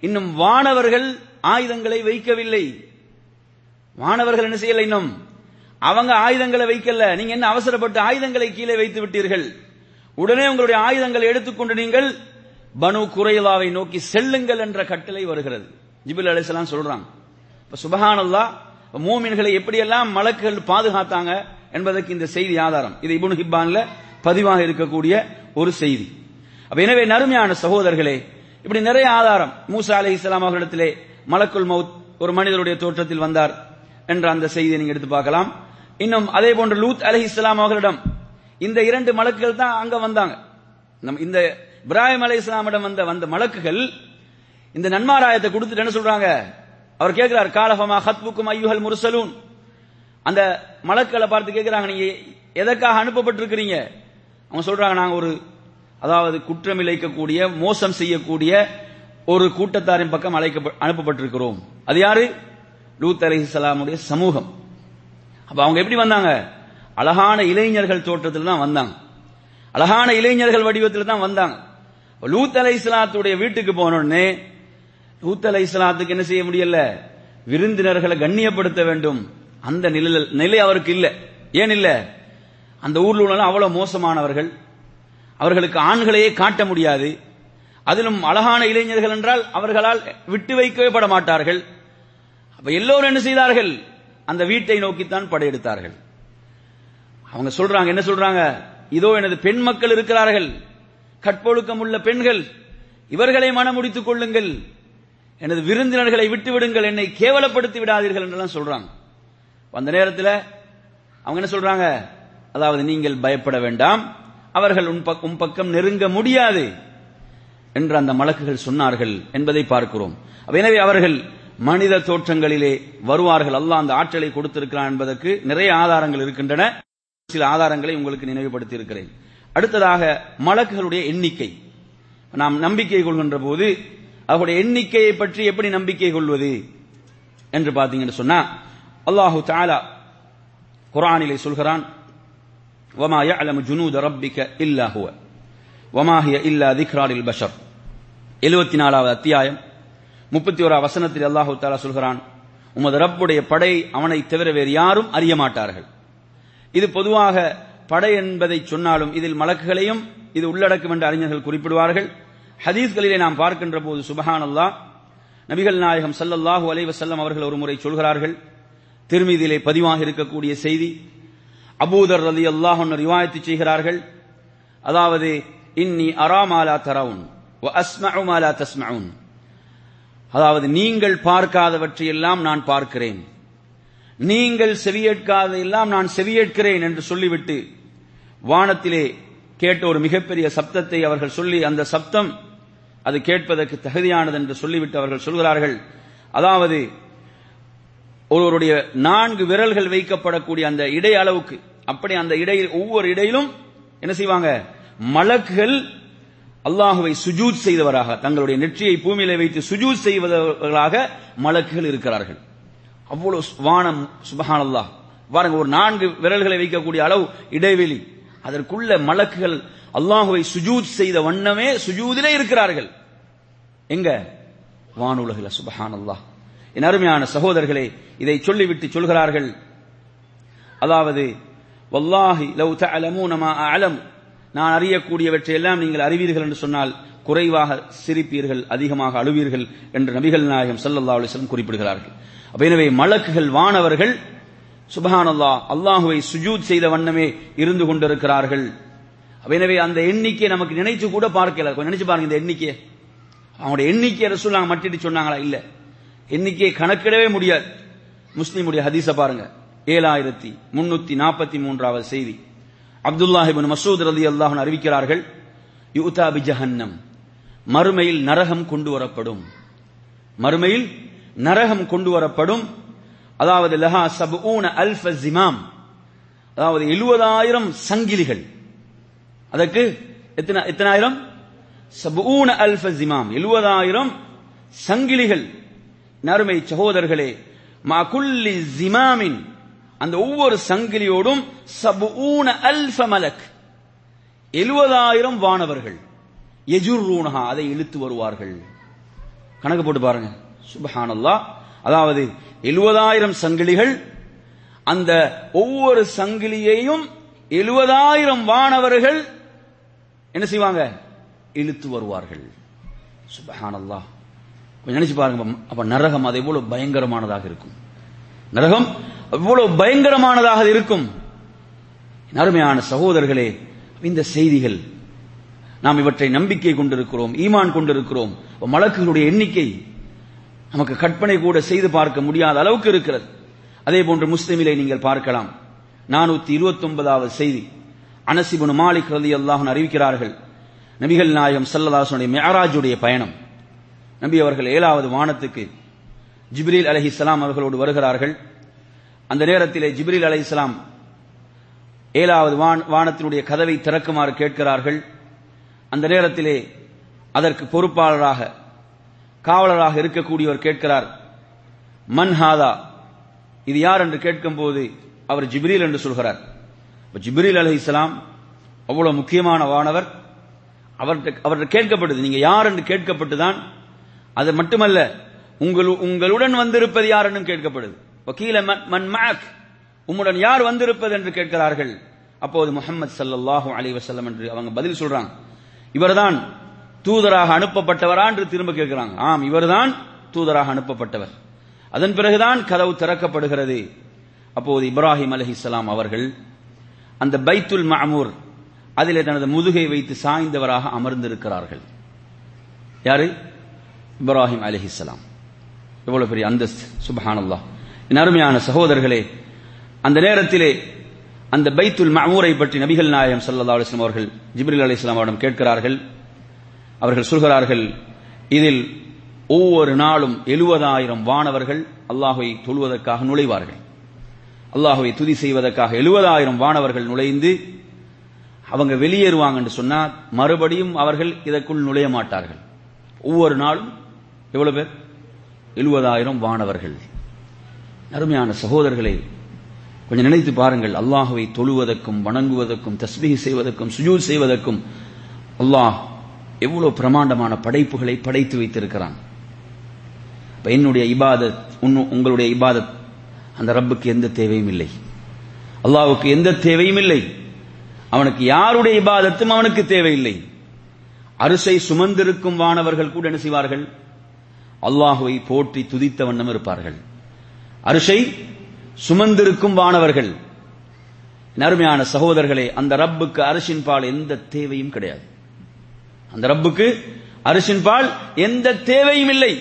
இன்னும் வானவர்கள் ஆயுதங்களை வைக்கவில்லை. வானவர்கள் என்ன செய்யல இன்னும்? அவங்க ஆயுதங்களை வைக்கல. நீங்க என்ன அவசரப்பட்டு ஆயுதங்களை கீழே வைத்து விட்டீர்கள்? உடனே உங்களுடைய ஆயுதங்களை எடுத்துக்கொண்டு நீங்கள் பனு குறைலாவை நோக்கி செல்லுங்கள் என்ற கட்டளை வருகிறது. ஜிபில் அலிஸ்லாம் சொல்றான் இப்ப சுபஹானல்லா மூமின்களை எப்படியெல்லாம் மலக்குகள் பாதுகாத்தாங்க என்பதற்கு இந்த செய்தி ஆதாரம். இது இபுன் ஹிப்பான்ல பதிவாக இருக்கக்கூடிய ஒரு செய்தி. அப்ப எனவே நறுமையான சகோதரர்களே இப்படி நிறைய ஆதாரம். மூசா அலி இஸ்லாம் அவர்களிடத்திலே மலக்குல் மவுத் ஒரு மனிதருடைய தோற்றத்தில் வந்தார் என்ற அந்த செய்தியை நீங்க எடுத்து பார்க்கலாம். இன்னும் அதே போன்று லூத் அலி இஸ்லாம் அவர்களிடம் இந்த இரண்டு மலக்குகள் தான் அங்க வந்தாங்க. நம் இந்த இப்ராஹிம் அலி இஸ்லாமிடம் வந்த வந்த மலக்குகள் இந்த நன்மாராயத்தை கொடுத்துட்டு என்ன சொல்றாங்க? அவர் கேட்கிறார் காலஹமா ஹத்புக்கும் ஐயுஹல் முர்சலூன்? அந்த மலக்களை பார்த்து கேட்கிறாங்க நீங்க எதற்காக அனுப்பப்பட்டிருக்கிறீங்க? அவங்க சொல்றாங்க நாங்க ஒரு அதாவது குற்றம் இழைக்கக்கூடிய மோசம் செய்யக்கூடிய ஒரு கூட்டத்தாரின் பக்கம் அழைக்க அனுப்பப்பட்டிருக்கிறோம். அது யாரு? லூத் அலிஹலாமுடைய சமூகம். அப்ப அவங்க எப்படி வந்தாங்க? அழகான இளைஞர்கள் தோற்றத்தில் தான் வந்தாங்க. அழகான இளைஞர்கள் வடிவத்தில் தான் வந்தாங்க. லூத் அலை இஸ்லாத்துடைய வீட்டுக்கு போனோடனே லூத் அலை இஸ்லாத்துக்கு என்ன செய்ய முடியல? விருந்தினர்களை கண்ணியப்படுத்த வேண்டும். அந்த நிலை நிலை அவருக்கு இல்ல. ஏன் இல்ல? அந்த ஊர்ல உள்ள அவ்வளவு மோசமானவர்கள். அவர்களுக்கு ஆண்களையே காட்ட முடியாது. அதிலும் அழகான இளைஞர்கள் என்றால் அவர்களால் விட்டு வைக்கவே பட மாட்டார்கள். அப்ப எல்லோரும் என்ன செய்தார்கள்? அந்த வீட்டை நோக்கித்தான் படையெடுத்தார்கள். அவங்க சொல்றாங்க என்ன சொல்றாங்க? இதோ எனது பெண் மக்கள் இருக்கிறார்கள். கற்பொழுக்கம் உள்ள பெண்கள் இவர்களை மனமுடித்துக் கொள்ளுங்கள். எனது விருந்தினர்களை விட்டு விடுங்கள் என்னை கேவலப்படுத்தி விடாதீர்கள் என்றெல்லாம் சொல்றாங்க. அந்த நேரத்தில் அவங்க என்ன சொல்றாங்க? அதாவது நீங்கள் பயப்பட வேண்டாம் அவர்கள் உன் பக்கம் பக்கம் நெருங்க முடியாது என்று அந்த மலக்குகள் சொன்னார்கள் என்பதை பார்க்கிறோம். எனவே அவர்கள் மனித தோற்றங்களிலே வருவார்கள். அல்லாஹ் அந்த ஆற்றலை கொடுத்திருக்கிறான் என்பதற்கு நிறைய ஆதாரங்கள் இருக்கின்றன. சில ஆதாரங்களை உங்களுக்கு நினைவுபடுத்தி இருக்கிறேன் அடுத்ததாக மலக்குகளுடைய எண்ணிக்கை. நாம் நம்பிக்கை கொள்கின்ற போது அவருடைய எண்ணிக்கையை பற்றி எப்படி நம்பிக்கை கொள்வது என்று பார்த்தீங்கன்னு சொன்னா அல்லாஹு தாலா குரானிலே சொல்கிறான் وما يعلم جنود ربك إلا هو وما هي إلا ذكرى للبشر எழுபத்தி நாலாவது அத்தியாயம் முப்பத்தி ஓரா வசனத்தில் அல்லாஹு தாலா சொல்கிறான் உமது ரப்புடைய படை அவனை தவிர வேறு யாரும் அறிய மாட்டார்கள் இது பொதுவாக படை என்பதை சொன்னாலும் இதில் மலக்குகளையும் இது உள்ளடக்கும் என்று அறிஞர்கள் குறிப்பிடுவார்கள் ஹதீஸ்களிலே நாம் பார்க்கின்ற போது சுபஹான் அல்லா நபிகள் நாயகம் சல்லல்லாஹு அலைவசல்லம் அவர்கள் ஒரு முறை சொல்கிறார்கள். திருமீதியிலே பதிவாக இருக்கக்கூடிய செய்தி அபூதர் ரதி அல்லாஹ் ரிவாயத்து செய்கிறார்கள். அதாவது இன்னி அராமாலா தரவுன் அஸ்மஉமாலா தஸ்மவுன் அதாவது நீங்கள் பார்க்காதவற்றை எல்லாம் நான் பார்க்கிறேன். நீங்கள் செவியேற்காதெல்லாம் நான் செவியேற்கிறேன் என்று சொல்லிவிட்டு வானத்திலே கேட்ட ஒரு மிகப்பெரிய சப்தத்தை அவர்கள் சொல்லி அந்த சப்தம் அது கேட்பதற்கு தகுதியானது என்று சொல்லிவிட்டு அவர்கள் சொல்கிறார்கள். அதாவது ஒருவருடைய நான்கு விரல்கள் வைக்கப்படக்கூடிய அந்த இடை அளவுக்கு அப்படி அந்த இடையில் ஒவ்வொரு இடையிலும் என்ன செய்வாங்க? மலக்குகள் அல்லாஹுவை சுஜூத் செய்தவராக தங்களுடைய நெற்றியை பூமியில வைத்து சுஜூத் செய்வதவர்களாக மலக்குகள் இருக்கிறார்கள். அவ்வளவு வானம் சுபஹான் அல்லாஹ் பாருங்க ஒரு நான்கு விரல்களை வைக்கக்கூடிய அளவு இடைவெளி. அதற்குள்ள மலக்குகள் அல்லாஹுவை சுஜூத் செய்த வண்ணமே சுஜூதிலே இருக்கிறார்கள். எங்க? வானுலகில சுபஹான் அல்லாஹ் என் அருமையான சகோதரர்களே இதை சொல்லிவிட்டு சொல்கிறார்கள். அதாவது வல்லாஹி லவ் தலமூ மா அலம் நான் அறியக்கூடியவற்றை எல்லாம் நீங்கள் அறிவீர்கள் என்று சொன்னால் குறைவாக சிரிப்பீர்கள் அதிகமாக அழுவீர்கள் என்று நபிகள் நாயகம் ஸல்லல்லாஹு அலிஸ்லம் குறிப்பிடுகிறார்கள். அப்ப எனவே மலக்குகள் வானவர்கள் சுபஹானல்லா அல்லாஹுவை சுஜூத் செய்த வண்ணமே இருந்து கொண்டிருக்கிறார்கள். எனவே அந்த எண்ணிக்கை நமக்கு நினைச்சு கூட பார்க்கல. கொஞ்சம் நினைச்சு பாருங்க இந்த எண்ணிக்கையை. அவங்களுடைய எண்ணிக்கை நாங்கள் மட்டிட்டு சொன்னாங்களா? இல்ல. எண்ணிக்கையை கணக்கிடவே முடியாது. முஸ்லீமுடைய ஹதீஸ பாருங்க. ஏழாயிரத்தி முன்னூத்தி நாற்பத்தி மூன்றாவது செய்தி. அப்துல்லாஹிபின் மசூத் ரதி அல்லாஹன் அறிவிக்கிறார்கள் யூதா ஜஹன்னம். மறுமையில் நரகம் கொண்டு வரப்படும். மறுமையில் நரகம் கொண்டு வரப்படும். அதாவது லஹா சபூன அல்ஃப ஜிமாம் அதாவது எழுபதாயிரம் சங்கிலிகள். அதற்கு எத்தனை எத்தனாயிரம்? சபூன அல்ஃப ஜிமாம் எழுபதாயிரம் சங்கிலிகள். நறுமை சகோதரர்களே மா குல்லி ஜிமாமின் அந்த ஒவ்வொரு சங்கிலியோடும் சபூன அல்ஃப மலக். எழுபதாயிரம் வானவர்கள். எஜுர்ரூனஹா அதை இழுத்து வருவார்கள். கணக்கு போட்டு பாருங்க. சுபஹானல்லா அதாவது எழுபதாயிரம் சங்கிலிகள். அந்த ஒவ்வொரு சங்கிலியையும் எழுபதாயிரம் வானவர்கள் என்ன செய்வாங்க? இழுத்து வருவார்கள். சுபஹானல்லா. கொஞ்சம் நினைச்சு பாருங்க. அப்ப நரகம் அது எவ்வளவு பயங்கரமானதாக இருக்கும். நரகம் எவ்வளவு பயங்கரமானதாக இருக்கும். அருமையான சகோதரர்களே இந்த செய்திகள் நாம் இவற்றை நம்பிக்கை கொண்டிருக்கிறோம் ஈமான் கொண்டிருக்கிறோம் மலக்குகளுடைய எண்ணிக்கை நமக்கு கற்பனை கூட செய்து பார்க்க முடியாத அளவுக்கு இருக்கிறது. அதே போன்று முஸ்லிமிலே நீங்கள் பார்க்கலாம். நானூத்தி இருபத்தி ஒன்பதாவது செய்தி அனசிபுன் மாலிக் ரதி அல்லாஹன் அறிவிக்கிறார்கள். நபிகள் நாயகம் சல்லதாசனுடைய மேராஜுடைய பயணம். நபி அவர்கள் ஏழாவது வானத்துக்கு ஜிப்ரீல் அலஹி இஸ்லாம் அவர்களோடு வருகிறார்கள். அந்த நேரத்திலே ஜிப்ரீல் அலஹி இஸ்லாம் ஏழாவது வானத்தினுடைய கதவை திறக்குமாறு கேட்கிறார்கள். அந்த நேரத்திலே அதற்கு பொறுப்பாளராக காவலராக இருக்கக்கூடியவர் கேட்கிறார் மன்ஹாதா இது யார் என்று கேட்கும் போது அவர் ஜிப்ரீல் என்று சொல்கிறார். ஜிப்ரீல் அலி இஸ்லாம் அவ்வளவு முக்கியமான வானவர். அவர்கிட்ட அவர்கிட்ட கேட்கப்பட்டது நீங்க யார் என்று கேட்கப்பட்டுதான் அது மட்டுமல்ல உங்கள் உங்களுடன் வந்திருப்பது யார் என்று கேட்கப்படுது. வக்கீல மன் மாக் உம்முடன் யார் வந்திருப்பது என்று கேட்கிறார்கள். அப்போது முகமது சல்லாஹூ அலி வசல்லம் என்று அவங்க பதில் சொல்றாங்க. இவர்தான் தூதராக அனுப்பப்பட்டவரா என்று திரும்ப கேட்கிறாங்க. ஆம் இவர்தான் தூதராக அனுப்பப்பட்டவர். அதன் பிறகுதான் கதவு திறக்கப்படுகிறது. அப்போது இப்ராஹிம் அலஹிஸ்லாம் அவர்கள் அந்த பைத்துல் மாமூர் அதிலே தனது முதுகை வைத்து சாய்ந்தவராக அமர்ந்திருக்கிறார்கள். யாரு? இப்ராஹிம் அலஹிஸ்லாம் எவ்வளவு பெரிய அந்தஸ்து. சுபஹானல்லா என் அருமையான சகோதரர்களே அந்த நேரத்திலே அந்த பைத்துல் மாமூரை பற்றி நபிகள் நாயகம் சல்லா அலிஸ்லாம் அவர்கள் ஜிப்ரில் அலிஸ்லாம் அவரிடம் கேட்கிறார்கள். அவர்கள் சொல்கிறார்கள் இதில் ஒவ்வொரு நாளும் எழுபதாயிரம் வானவர்கள் அல்லாஹுவை தொழுவதற்காக நுழைவார்கள். அல்லாஹுவை துதி செய்வதற்காக எழுபதாயிரம் வானவர்கள் நுழைந்து அவங்க வெளியேறுவாங்க என்று சொன்னால் மறுபடியும் அவர்கள் இதற்குள் நுழைய மாட்டார்கள். ஒவ்வொரு நாளும் எவ்வளவு பேர்? எழுபதாயிரம் வானவர்கள். அருமையான சகோதரர்களை கொஞ்சம் நினைத்து பாருங்கள் அல்லாஹுவை தொழுவதற்கும் வணங்குவதற்கும் தஸ்மீ செய்வதற்கும் சுஜூ செய்வதற்கும் அல்லாஹ் எவ்வளவு பிரமாண்டமான படைப்புகளை படைத்து வைத்திருக்கிறான். என்னுடைய இபாதத் உங்களுடைய இபாதத் அந்த ரப்புக்கு எந்த தேவையும் இல்லை. அல்லாவுக்கு எந்த தேவையும் இல்லை. அவனுக்கு யாருடைய இபாதத்தும் அவனுக்கு தேவையில்லை. அரிசை சுமந்திருக்கும் வானவர்கள் கூட என்ன செய்வார்கள்? அல்லாஹுவை போற்றி துதித்த வண்ணம் இருப்பார்கள். அரிசை சுமந்திருக்கும் வானவர்கள். நருமையான சகோதரர்களே அந்த ரப்புக்கு அரசின் பால் எந்த தேவையும் கிடையாது. அந்த ரப்புக்கு அரிசின் பால் எந்த தேவையும் இல்லை.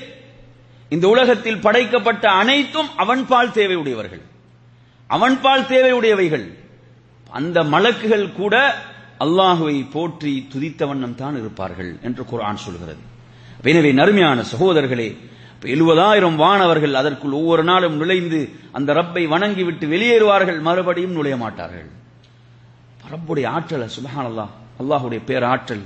இந்த உலகத்தில் படைக்கப்பட்ட அனைத்தும் அவன் பால் தேவையுடையவர்கள். அவன் பால் தேவையுடையவைகள். அந்த மலக்குகள் கூட அல்லாஹுவை போற்றி துதித்த வண்ணம் தான் இருப்பார்கள் என்று குரான் சொல்கிறது. எனவே நறுமையான சகோதரர்களே எழுபதாயிரம் வானவர்கள் அதற்குள் ஒவ்வொரு நாளும் நுழைந்து அந்த ரப்பை வணங்கிவிட்டு வெளியேறுவார்கள் மறுபடியும் நுழைய மாட்டார்கள். ரப்புடைய ஆற்றல் சுபஹான் அல்லாஹ் அல்லாஹுடைய பேராற்றல்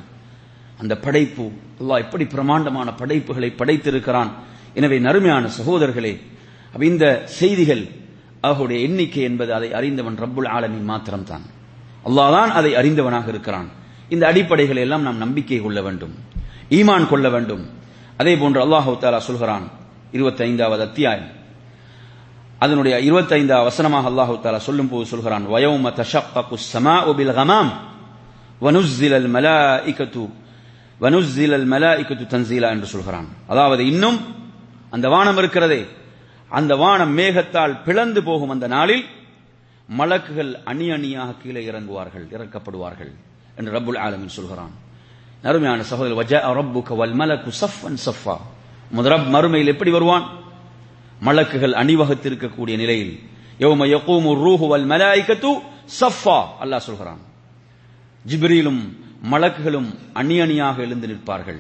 அந்த படைப்பு. அல்லாஹ் எப்படி பிரமாண்டமான படைப்புகளை படைத்திருக்கிறான். எனவே நறுமையான சகோதரர்களே இந்த செய்திகள் அவருடைய எண்ணிக்கை என்பது அதை அறிந்தவன் ரப்புல் ஆலமின் மாத்திரம்தான். அல்லாஹ் தான் அதை அறிந்தவனாக இருக்கிறான். இந்த அடிப்படைகளை எல்லாம் நாம் நம்பிக்கை கொள்ள வேண்டும். ஈமான் கொள்ள வேண்டும். அதே போன்று அல்லாஹு தாலா சொல்கிறான் இருபத்தி ஐந்தாவது அத்தியாயம். அதனுடைய இருபத்தைந்து வசனமாக அல்லாஹு தாலா சொல்லும் போது சொல்கிறான் வயோம தஷப்பகு ஸமாஉ பில் கமாம் வனுஸ்ஸிலல் மலாயிகத்து வனுசிலல் மலாய்க்கு தன்சீலா என்று சொல்கிறான். அதாவது இன்னும் அந்த வானம் இருக்கிறதே. அந்த வானம் மேகத்தால் பிளந்து போகும் அந்த நாளில் மலக்குகள் அணி அணியாக கீழே இறங்குவார்கள் இறக்கப்படுவார்கள் என்று ரப்புல் ஆலமின் சொல்கிறான். அருமையான சகோதரர் வஜா ரப்புக வல் மலக்கு சஃபன் சஃபா முதரப் மறுமையில் எப்படி வருவான்? மலக்குகள் அணிவகுத்திருக்கக்கூடிய நிலையில் யௌம யகூமு ரூஹு வல் மலாயிகத்து சஃபா அல்லாஹ் சொல்கிறான். ஜிப்ரீலும் மலக்குகளும் அணி அணியாக எழுந்து நிற்பார்கள்.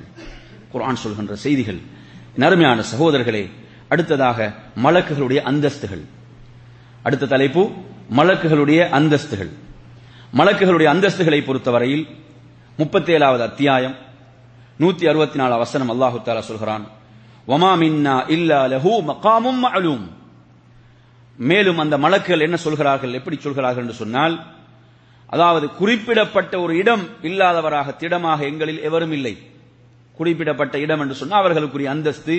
குரான் சொல்கின்ற செய்திகள். நறுமையான சகோதரர்களே அடுத்ததாக மலக்குகளுடைய அந்தஸ்துகள். அடுத்த தலைப்பு மலக்குகளுடைய அந்தஸ்துகள். மலக்குகளுடைய அந்தஸ்துகளை பொறுத்தவரையில் முப்பத்தி ஏழாவது அத்தியாயம் நூத்தி அறுபத்தி நாலு வசனம் அல்லாஹு தாலா சொல்கிறான் வமா மின்னா இல்லா லஹூ மகாமும் மஅலூம். மேலும் அந்த மலக்குகள் என்ன சொல்கிறார்கள் எப்படி சொல்கிறார்கள் என்று சொன்னால் அதாவது குறிப்பிடப்பட்ட ஒரு இடம் இல்லாதவராக திடமாக எங்களில் எவரும் இல்லை. குறிப்பிடப்பட்ட இடம் என்று சொன்னால் அவர்களுக்குரிய அந்தஸ்து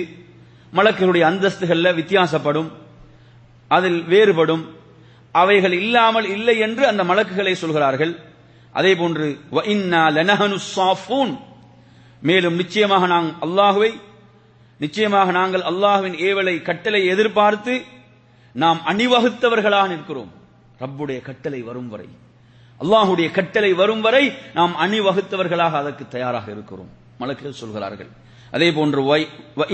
மலக்கினுடைய அந்தஸ்துகள்ல வித்தியாசப்படும் அதில் வேறுபடும் அவைகள் இல்லாமல் இல்லை என்று அந்த மலக்குகளை சொல்கிறார்கள். அதே போன்று "வ மேலும் நிச்சயமாக நாங்கள் அல்லாஹுவை நிச்சயமாக நாங்கள் அல்லாஹுவின் ஏவலை கட்டளை எதிர்பார்த்து நாம் அணிவகுத்தவர்களாக நிற்கிறோம். ரப்புடைய கட்டளை வரும் வரை. அல்லாஹுடைய கட்டளை வரும் வரை நாம் அணிவகுத்தவர்களாக அதற்கு தயாராக இருக்கிறோம். மலக்குகள் சொல்கிறார்கள். அதே போன்று "வை- வ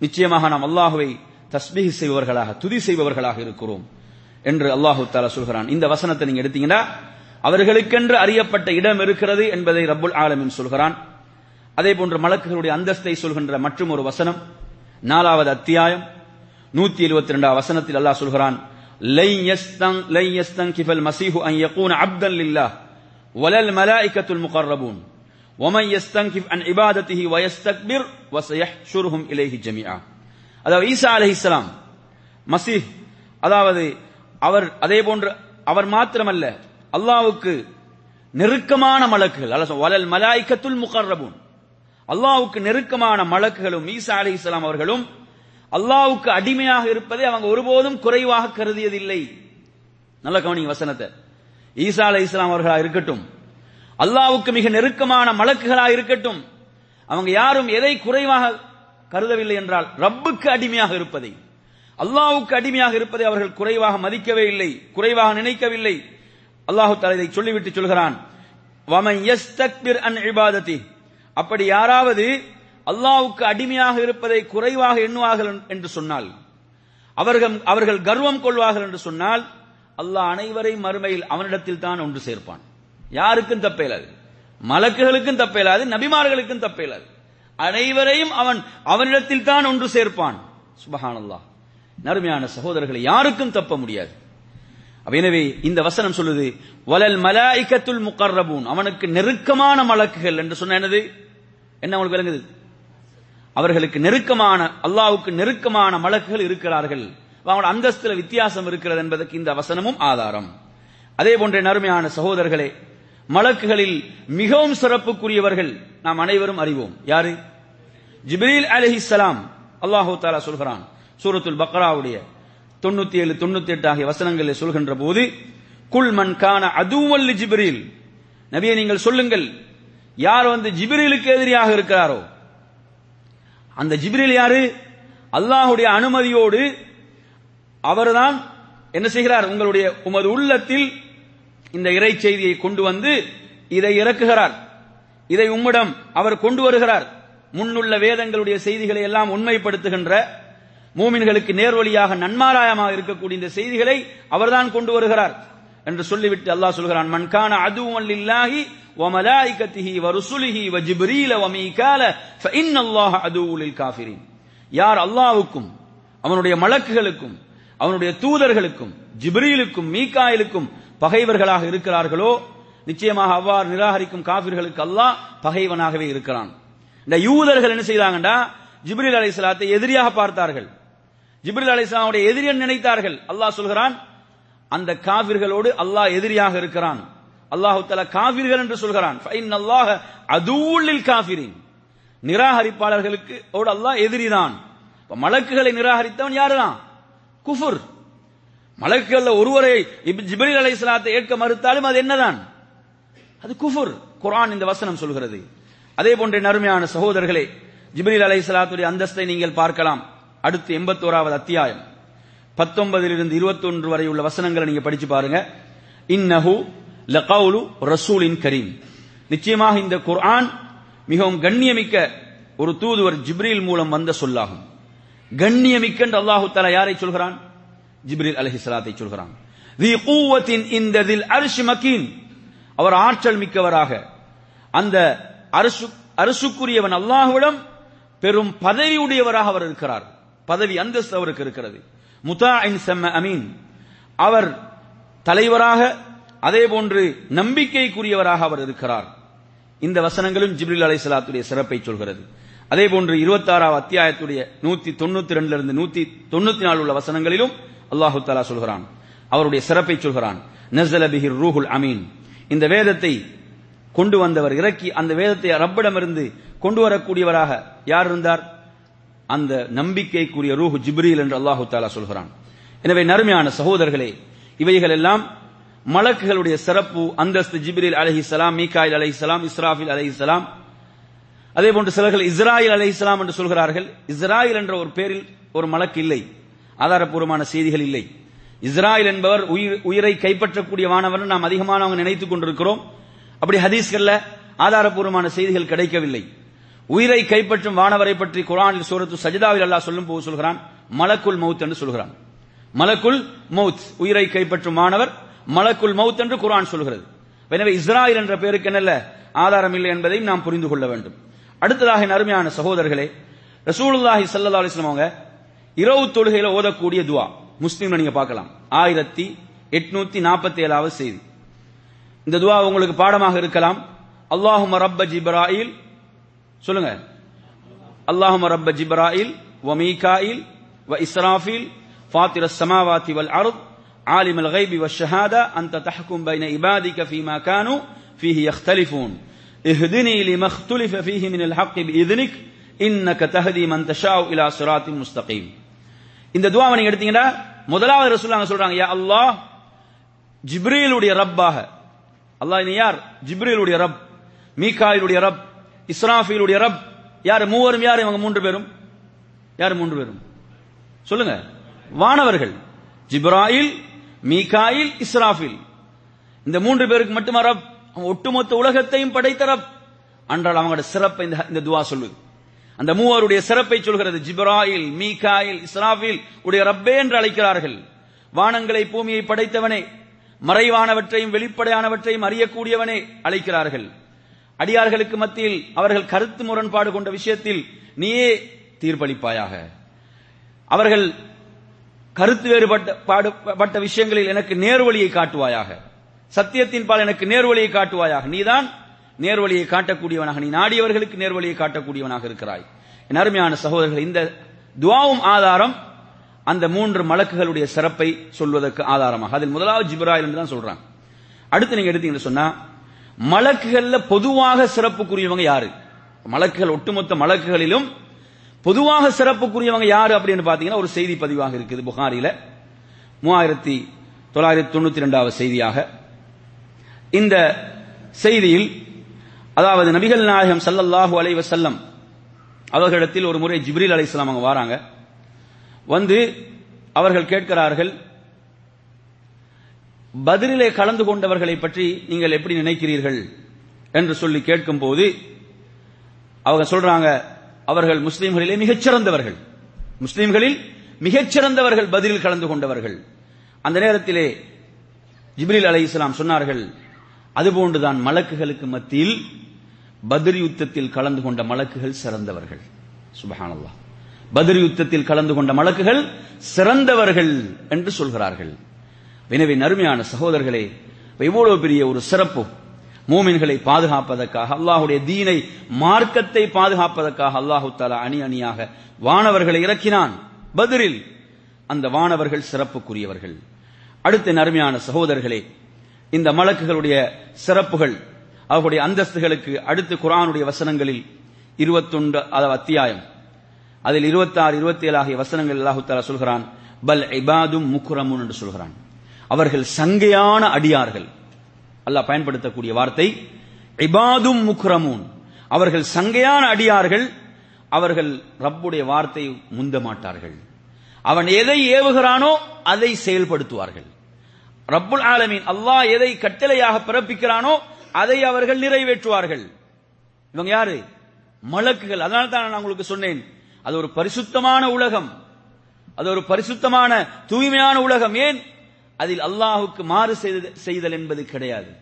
நிச்சயமாக நாம் அல்லாஹுவை தஸ்மிகி செய்பவர்களாக துதி செய்பவர்களாக இருக்கிறோம் என்று அல்லாஹு தாலா சொல்கிறான். இந்த வசனத்தை நீங்க எடுத்தீங்கன்னா அவர்களுக்கென்று அறியப்பட்ட இடம் இருக்கிறது என்பதை ரப்புல் ஆலமின் சொல்கிறான். அதே போன்று மலக்குகளுடைய அந்தஸ்தை சொல்கின்ற மற்றும் ஒரு வசனம் நாலாவது அத்தியாயம் நூத்தி எழுபத்தி ரெண்டாம் வசனத்தில் அல்லாஹ் சொல்கிறான் லை யஸ்தங் லை யஸ்தங்கிஃபல் மசீஹு அன் யகூன அப்தன் லில்லாஹ் வலல் மலாயிகத்துல் முகர்ரபூன் ومن يستنكف عن عبادته ويستكبر وسيحشرهم اليه جميعا அதாவது ஈசா அலைஹிஸ்ஸலாம் மசீஹ் அதாவது அவர் அதே போன்று அவர் மாத்திரமல்ல அல்லாஹ்வுக்கு நெருக்கமான மலக்குகள் அல்லாஹ் சொல் வலல் மலாயிகத்துல் முகர்ரபூன் அல்லாஹ்வுக்கு நெருக்கமான மலக்குகளும் ஈசா அலைஹிஸ்ஸலாம் அவர்களும் அல்லாவுக்கு அடிமையாக இருப்பதை அவங்க ஒருபோதும் குறைவாக கருதியதில்லை. நல்ல கவனிங்க வசனத்தை. ஈசா அலை இஸ்லாம் அவர்களா இருக்கட்டும். அல்லாவுக்கு மிக நெருக்கமான மலக்குகளா இருக்கட்டும். அவங்க யாரும் எதை குறைவாக கருதவில்லை என்றால் ரப்புக்கு அடிமையாக இருப்பதை. அல்லாவுக்கு அடிமையாக இருப்பதை அவர்கள் குறைவாக மதிக்கவே இல்லை குறைவாக நினைக்கவில்லை. அல்லாஹு தஆலா இதை சொல்லிவிட்டு சொல்கிறான். அன் அப்படி யாராவது அல்லாவுக்கு அடிமையாக இருப்பதை குறைவாக எண்ணுவார்கள் என்று சொன்னால் அவர்கள் அவர்கள் கர்வம் கொள்வார்கள் என்று சொன்னால் அல்லாஹ் அனைவரையும் மறுமையில் அவனிடத்தில் தான் ஒன்று சேர்ப்பான். யாருக்கும் தப்பேலாது. மலக்குகளுக்கும் தப்பேலாது நபிமார்களுக்கும் தப்பேலாது. அனைவரையும் அவன் அவனிடத்தில் தான் ஒன்று சேர்ப்பான். சுபஹானல்லாஹ். நறுமையான சகோதரர்களை யாருக்கும் தப்ப முடியாது. எனவே இந்த வசனம் சொல்லுது வலல் மலாய்கத்துல் முக்கர்ரபூன் அவனுக்கு நெருக்கமான மலக்குகள் என்று சொன்ன என்னது? என்ன அவனுக்கு விளங்குது? அவர்களுக்கு நெருக்கமான அல்லாவுக்கு நெருக்கமான மலக்குகள் இருக்கிறார்கள். அவங்களோட அந்தஸ்துல வித்தியாசம் இருக்கிறது என்பதற்கு இந்த வசனமும் ஆதாரம். அதே போன்ற நறுமையான சகோதரர்களே மலக்குகளில் மிகவும் சிறப்புக்குரியவர்கள் நாம் அனைவரும் அறிவோம். யாரு? ஜிப்ரீல் சலாம் அல்லாஹ் தாலா சொல்கிறான் சூரத்துல் பக்ராவுடைய தொண்ணூத்தி ஏழு தொண்ணூத்தி எட்டு ஆகிய வசனங்களில் சொல்கின்ற போது குல் மன் கான அதுவல்லி ஜிப்ரீல் நபியை நீங்கள் சொல்லுங்கள் யார் வந்து ஜிப்ரீலுக்கு எதிரியாக இருக்கிறாரோ அந்த ஜிப்ரில் யாரு? அல்லாஹுடைய அனுமதியோடு அவர்தான் என்ன செய்கிறார்? உங்களுடைய உமது உள்ளத்தில் இந்த இறை செய்தியை கொண்டு வந்து இதை இறக்குகிறார். இதை உம்மிடம் அவர் கொண்டு வருகிறார். முன்னுள்ள வேதங்களுடைய செய்திகளை எல்லாம் உண்மைப்படுத்துகின்ற மூமின்களுக்கு நேர்வழியாக நன்மாராயமாக இருக்கக்கூடிய இந்த செய்திகளை அவர்தான் கொண்டு வருகிறார் என்று சொல்லிவிட்டு அல்லாஹ் சொல்கிறான் மன்கான அதுவும் லில்லாஹி وملائكته ورسله وجبريل وميكال فإن الله عدو للكافرين யார் அல்லாஹ்வுக்கும் அவனுடைய மலக்குகளுக்கும் அவனுடைய தூதர்களுக்கும் ஜிப்ரீலுக்கும் மீகாயிலுக்கும் பகைவர்களாக இருக்கிறார்களோ நிச்சயமாக அவ்வாறு நிராகரிக்கும் காபிர்களுக்கு அல்லாஹ் பகைவனாகவே இருக்கிறான் இந்த யூதர்கள் என்ன செய்தாங்கடா ஜிப்ரீல் அலைஹிஸ்ஸலாத்தை எதிரியாக பார்த்தார்கள் ஜிப்ரீல் அலைஹிஸ்ஸலாமுடைய எதிரியன் நினைத்தார்கள் அல்லாஹ் சொல்கிறான் அந்த காபிர்களோடு அல்லாஹ் எதிரியாக இருக்கிறான் அல்லாஹு தஆலா காபிர்கள் என்று சொல்கிறான். ஃபைன் அல்லாஹ் அதுவுல்லில் நிராகரிப்பாளர்களுக்கு ஓடு அல்லாஹ் எதிரிதான். இப்ப மலக்குகளை நிராகரித்தவன் யாருதான்? குஃபுர். மலக்குகள்ல ஒருவரை இப் அலை சலாத்தை ஏற்க மறுத்தாலும் அது என்னதான்? அது குஃபுர். குரான் இந்த வசனம் சொல்கிறது. அதே போன்ற நறுமையான சகோதரர்களே ஜிபிரில் அலை சலாத்துடைய அந்தஸ்தை நீங்கள் பார்க்கலாம். அடுத்து எண்பத்தோராவது அத்தியாயம். பத்தொன்பதிலிருந்து இருபத்தொன்று வரை உள்ள வசனங்களை நீங்க படிச்சு பாருங்க. இன்னஹு லகவுலு ரசூலின் கரீம். நிச்சயமாக இந்த குர்ஆன் மிகவும் கண்ணியமிக்க ஒரு தூதுவர் ஜிப்ரீல் மூலம் வந்த சொல்லாகும். கண்ணியமிக்க என்று அல்லாஹு தலா யாரை சொல்கிறான்? ஜிப்ரீல் சலாத்தை சொல்கிறான். தி இந்த தில் அரிசி மக்கீன் அவர் ஆற்றல் மிக்கவராக. அந்த அரசு அரசுக்குரியவன் அல்லாஹுவிடம் பெரும் பதவியுடையவராக அவர் இருக்கிறார். பதவி அந்தஸ்து அவருக்கு இருக்கிறது. முதாஇன் செம்ம அமீன். அவர் தலைவராக அதே போன்று நம்பிக்கைக்குரியவராக அவர் இருக்கிறார். இந்த வசனங்களும் ஜிப்ரில் அலைஹிஸ்ஸலாத்துடைய சிறப்பை சொல்கிறது. அதே போன்று இருபத்தாறாவது அத்தியாயத்துடைய நூத்தி தொண்ணூத்தி ரெண்டுல இருந்து நூத்தி தொண்ணூத்தி நாலு உள்ள வசனங்களிலும் அல்லாஹு தாலா சொல்கிறான். அவருடைய சிறப்பை சொல்கிறான். நஸ்ஸல பிஹிர் ரூஹுல் அமீன். இந்த வேதத்தை கொண்டு வந்தவர் இறக்கி அந்த வேதத்தை ரப்பிடமிருந்து கொண்டு வரக்கூடியவராக யார் இருந்தார்? அந்த நம்பிக்கைக்குரிய ரூஹு ஜிப்ரீல் என்று அல்லாஹு தாலா சொல்கிறான். எனவே நறுமையான சகோதரர்களே இவைகள் எல்லாம் மலக்குகளுடைய சிறப்பு அந்தஸ்து ஜிபிரில் அலைஹிஸ்ஸலாம் மீகாயில் அலைஹிஸ்ஸலாம் இஸ்ராஃபில் அலைஹிஸ்ஸலாம் அதே போன்று சிலர்கள் இஸ்ராயில் அலைஹிஸ்ஸலாம் என்று சொல்கிறார்கள். இஸ்ராயில் என்ற ஒரு பேரில் ஒரு மலக்கு இல்லை. ஆதாரப்பூர்வமான செய்திகள் இல்லை. இஸ்ராயில் என்பவர் உயிர் உயிரை கைப்பற்றக்கூடிய வானவர் நாம் அதிகமானவங்க நினைத்துக் கொண்டிருக்கிறோம். அப்படி ஹதீஸ்கள்ல ஆதாரப்பூர்வமான செய்திகள் கிடைக்கவில்லை. உயிரை கைப்பற்றும் வானவரை பற்றி குரானில் சூரத்து சஜிதாவில் அல்லா சொல்லும் போது சொல்கிறான் மலக்குல் மவுத் என்று சொல்கிறான். மலக்குல் மவுத் உயிரை கைப்பற்றும் மாணவர் மலக்குள் மவுத் என்று குரான் சொல்கிறது. எனவே இஸ்ராயல் என்ற பெயருக்கு என்னல்ல? ஆதாரம் இல்லை என்பதையும் நாம் புரிந்து கொள்ள வேண்டும். அடுத்ததாக என் அருமையான சகோதரர்களே ரசூலுல்லாஹி சல்லா அலிஸ்லாம் அவங்க இரவு தொழுகையில ஓதக்கூடிய துவா. முஸ்லீம்ல நீங்க பார்க்கலாம். ஆயிரத்தி எட்நூத்தி நாற்பத்தி ஏழாவது செய்தி. இந்த துவா உங்களுக்கு பாடமாக இருக்கலாம். அல்லாஹும் ரப்ப ஜிப்ராயில் சொல்லுங்க. அல்லாஹும் ரப்ப ஜிப்ராயில் வ மீகாயில் வ இஸ்ராஃபில் ஃபாத்திர சமாவாத்தி வல் அருத் عالم الغيب والشهاده انت تحكم بين عبادك فيما كانوا فيه يختلفون اهدني لما اختلف فيه من الحق باذنك انك تهدي من تشاء الى صراط مستقيم இந்த துவாவை நீங்க எடுத்தீங்கன்னா முதலாவது ரசூலுல்லாஹ் சொல்றாங்க யா அல்லாஹ் ஜிப்ரீலுடைய ரப்பாக அல்லாஹ் இனி யார் ஜிப்ரீலுடைய ரப் மீகாயிலுடைய ரப் இஸ்ராஃபீலுடைய ரப் யார் மூவரும் யார் இவங்க மூன்று பேரும் யார் மூன்று பேரும் சொல்லுங்க வானவர்கள் ஜிப்ராயில் மீகாயில் இஸ்ராஃபில். இந்த மூன்று பேருக்கு மட்டும் ரப்? ஒட்டுமொத்த உலகத்தையும் படைத்த ரப். அன்றால் அவங்களோட சிறப்பை இந்த இந்த துவா சொல்லுது. அந்த மூவருடைய சிறப்பை சொல்கிறது ஜிப்ராயில் மீகாயில் இஸ்ராஃபில் உடைய ரப்பே என்று அழைக்கிறார்கள். வானங்களை பூமியை படைத்தவனே மறைவானவற்றையும் வெளிப்படையானவற்றையும் அறியக்கூடியவனே அழைக்கிறார்கள். அடியார்களுக்கு மத்தியில் அவர்கள் கருத்து முரண்பாடு கொண்ட விஷயத்தில் நீயே தீர்ப்பளிப்பாயாக. அவர்கள் கருத்து வேறுபட்ட பாடுபட்ட விஷயங்களில் எனக்கு நேர்வழியை காட்டுவாயாக. சத்தியத்தின் பால் எனக்கு நேர்வழியை காட்டுவாயாக. நீதான் நேர்வழியை காட்டக்கூடியவனாக. நீ நாடியவர்களுக்கு நேர்வழியை காட்டக்கூடியவனாக இருக்கிறாய். என் அருமையான சகோதரர்கள் இந்த துவாவும் ஆதாரம் அந்த மூன்று மலக்குகளுடைய சிறப்பை சொல்வதற்கு ஆதாரமாக. அதில் முதலாவது ஜிப்ராயில் என்று தான் சொல்றாங்க. அடுத்து நீங்க எடுத்தீங்கன்னு சொன்னா மலக்குகள்ல பொதுவாக சிறப்புக்குரியவங்க யாரு? மலக்குகள் ஒட்டுமொத்த மலக்குகளிலும் பொதுவாக சிறப்புக்குரியவங்க யாரு அப்படின்னு பாத்தீங்கன்னா ஒரு செய்தி பதிவாக இருக்குது புகாரில. மூவாயிரத்தி தொள்ளாயிரத்தி தொண்ணூத்தி ரெண்டாவது செய்தியாக. இந்த செய்தியில் அதாவது நபிகள் நாயகம் சல்லல்லாஹு அலைவ செல்லம் அவர்களிடத்தில் ஒரு முறை ஜிப்ரில் அலைஹிஸ்ஸலாம் அவங்க வராங்க. வந்து அவர்கள் கேட்கிறார்கள் பதிலே கலந்து கொண்டவர்களை பற்றி நீங்கள் எப்படி நினைக்கிறீர்கள்? என்று சொல்லி கேட்கும் போது அவங்க சொல்றாங்க அவர்கள் முஸ்லிம்களிலே மிகச்சிறந்தவர்கள். முஸ்லீம்களில் மிகச்சிறந்தவர்கள் பதிலில் கலந்து கொண்டவர்கள். அந்த நேரத்திலே ஜிப்ரில் அலை இஸ்லாம் சொன்னார்கள் அதுபோன்றுதான் மலக்குகளுக்கு மத்தியில் பத்ரி யுத்தத்தில் கலந்து கொண்ட மலக்குகள் சிறந்தவர்கள். சுபஹானல்லா பத்ரி யுத்தத்தில் கலந்து கொண்ட மலக்குகள் சிறந்தவர்கள் என்று சொல்கிறார்கள். எனவே நறுமையான சகோதரர்களே இவ்வளவு பெரிய ஒரு சிறப்பு மூமின்களை பாதுகாப்பதற்காக அல்லாஹுடைய தீனை மார்க்கத்தை பாதுகாப்பதற்காக அல்லாஹு தாலா அணி அணியாக வானவர்களை இறக்கினான். பதிரில் அந்த வானவர்கள் சிறப்புக்குரியவர்கள். அடுத்த நருமையான சகோதரர்களே இந்த மலக்குகளுடைய சிறப்புகள் அவர்களுடைய அந்தஸ்துகளுக்கு அடுத்து குரானுடைய வசனங்களில் இருபத்தொன்று அதாவது அத்தியாயம். அதில் இருபத்தாறு இருபத்தி ஏழு ஆகிய வசனங்கள் அல்லாஹு தாலா சொல்கிறான் பல் இபாதும் முக்குரமுன் என்று சொல்கிறான். அவர்கள் சங்கையான அடியார்கள். அல்லாஹ் பயன்படுத்தக்கூடிய வார்த்தை இபாதும் முக்ரமூன். அவர்கள் சங்கையான அடியார்கள் அவர்கள் ரப்புடைய வார்த்தை முந்த மாட்டார்கள். அவன் எதை ஏவுகிறானோ அதை செயல்படுத்துவார்கள். ரப்புல் ஆலமீன் அல்லாஹ் எதை கட்டளையாக பிறப்பிக்கிறானோ அதை அவர்கள் நிறைவேற்றுவார்கள். இவங்க யாரு? மலக்குகள். அதனால தான் நான் உங்களுக்கு சொன்னேன் அது ஒரு பரிசுத்தமான உலகம். அது ஒரு பரிசுத்தமான தூய்மையான உலகம். ஏன்? அதில் அல்லாஹுக்கு மாறு செய்த- செய்தல் என்பது கிடையாது.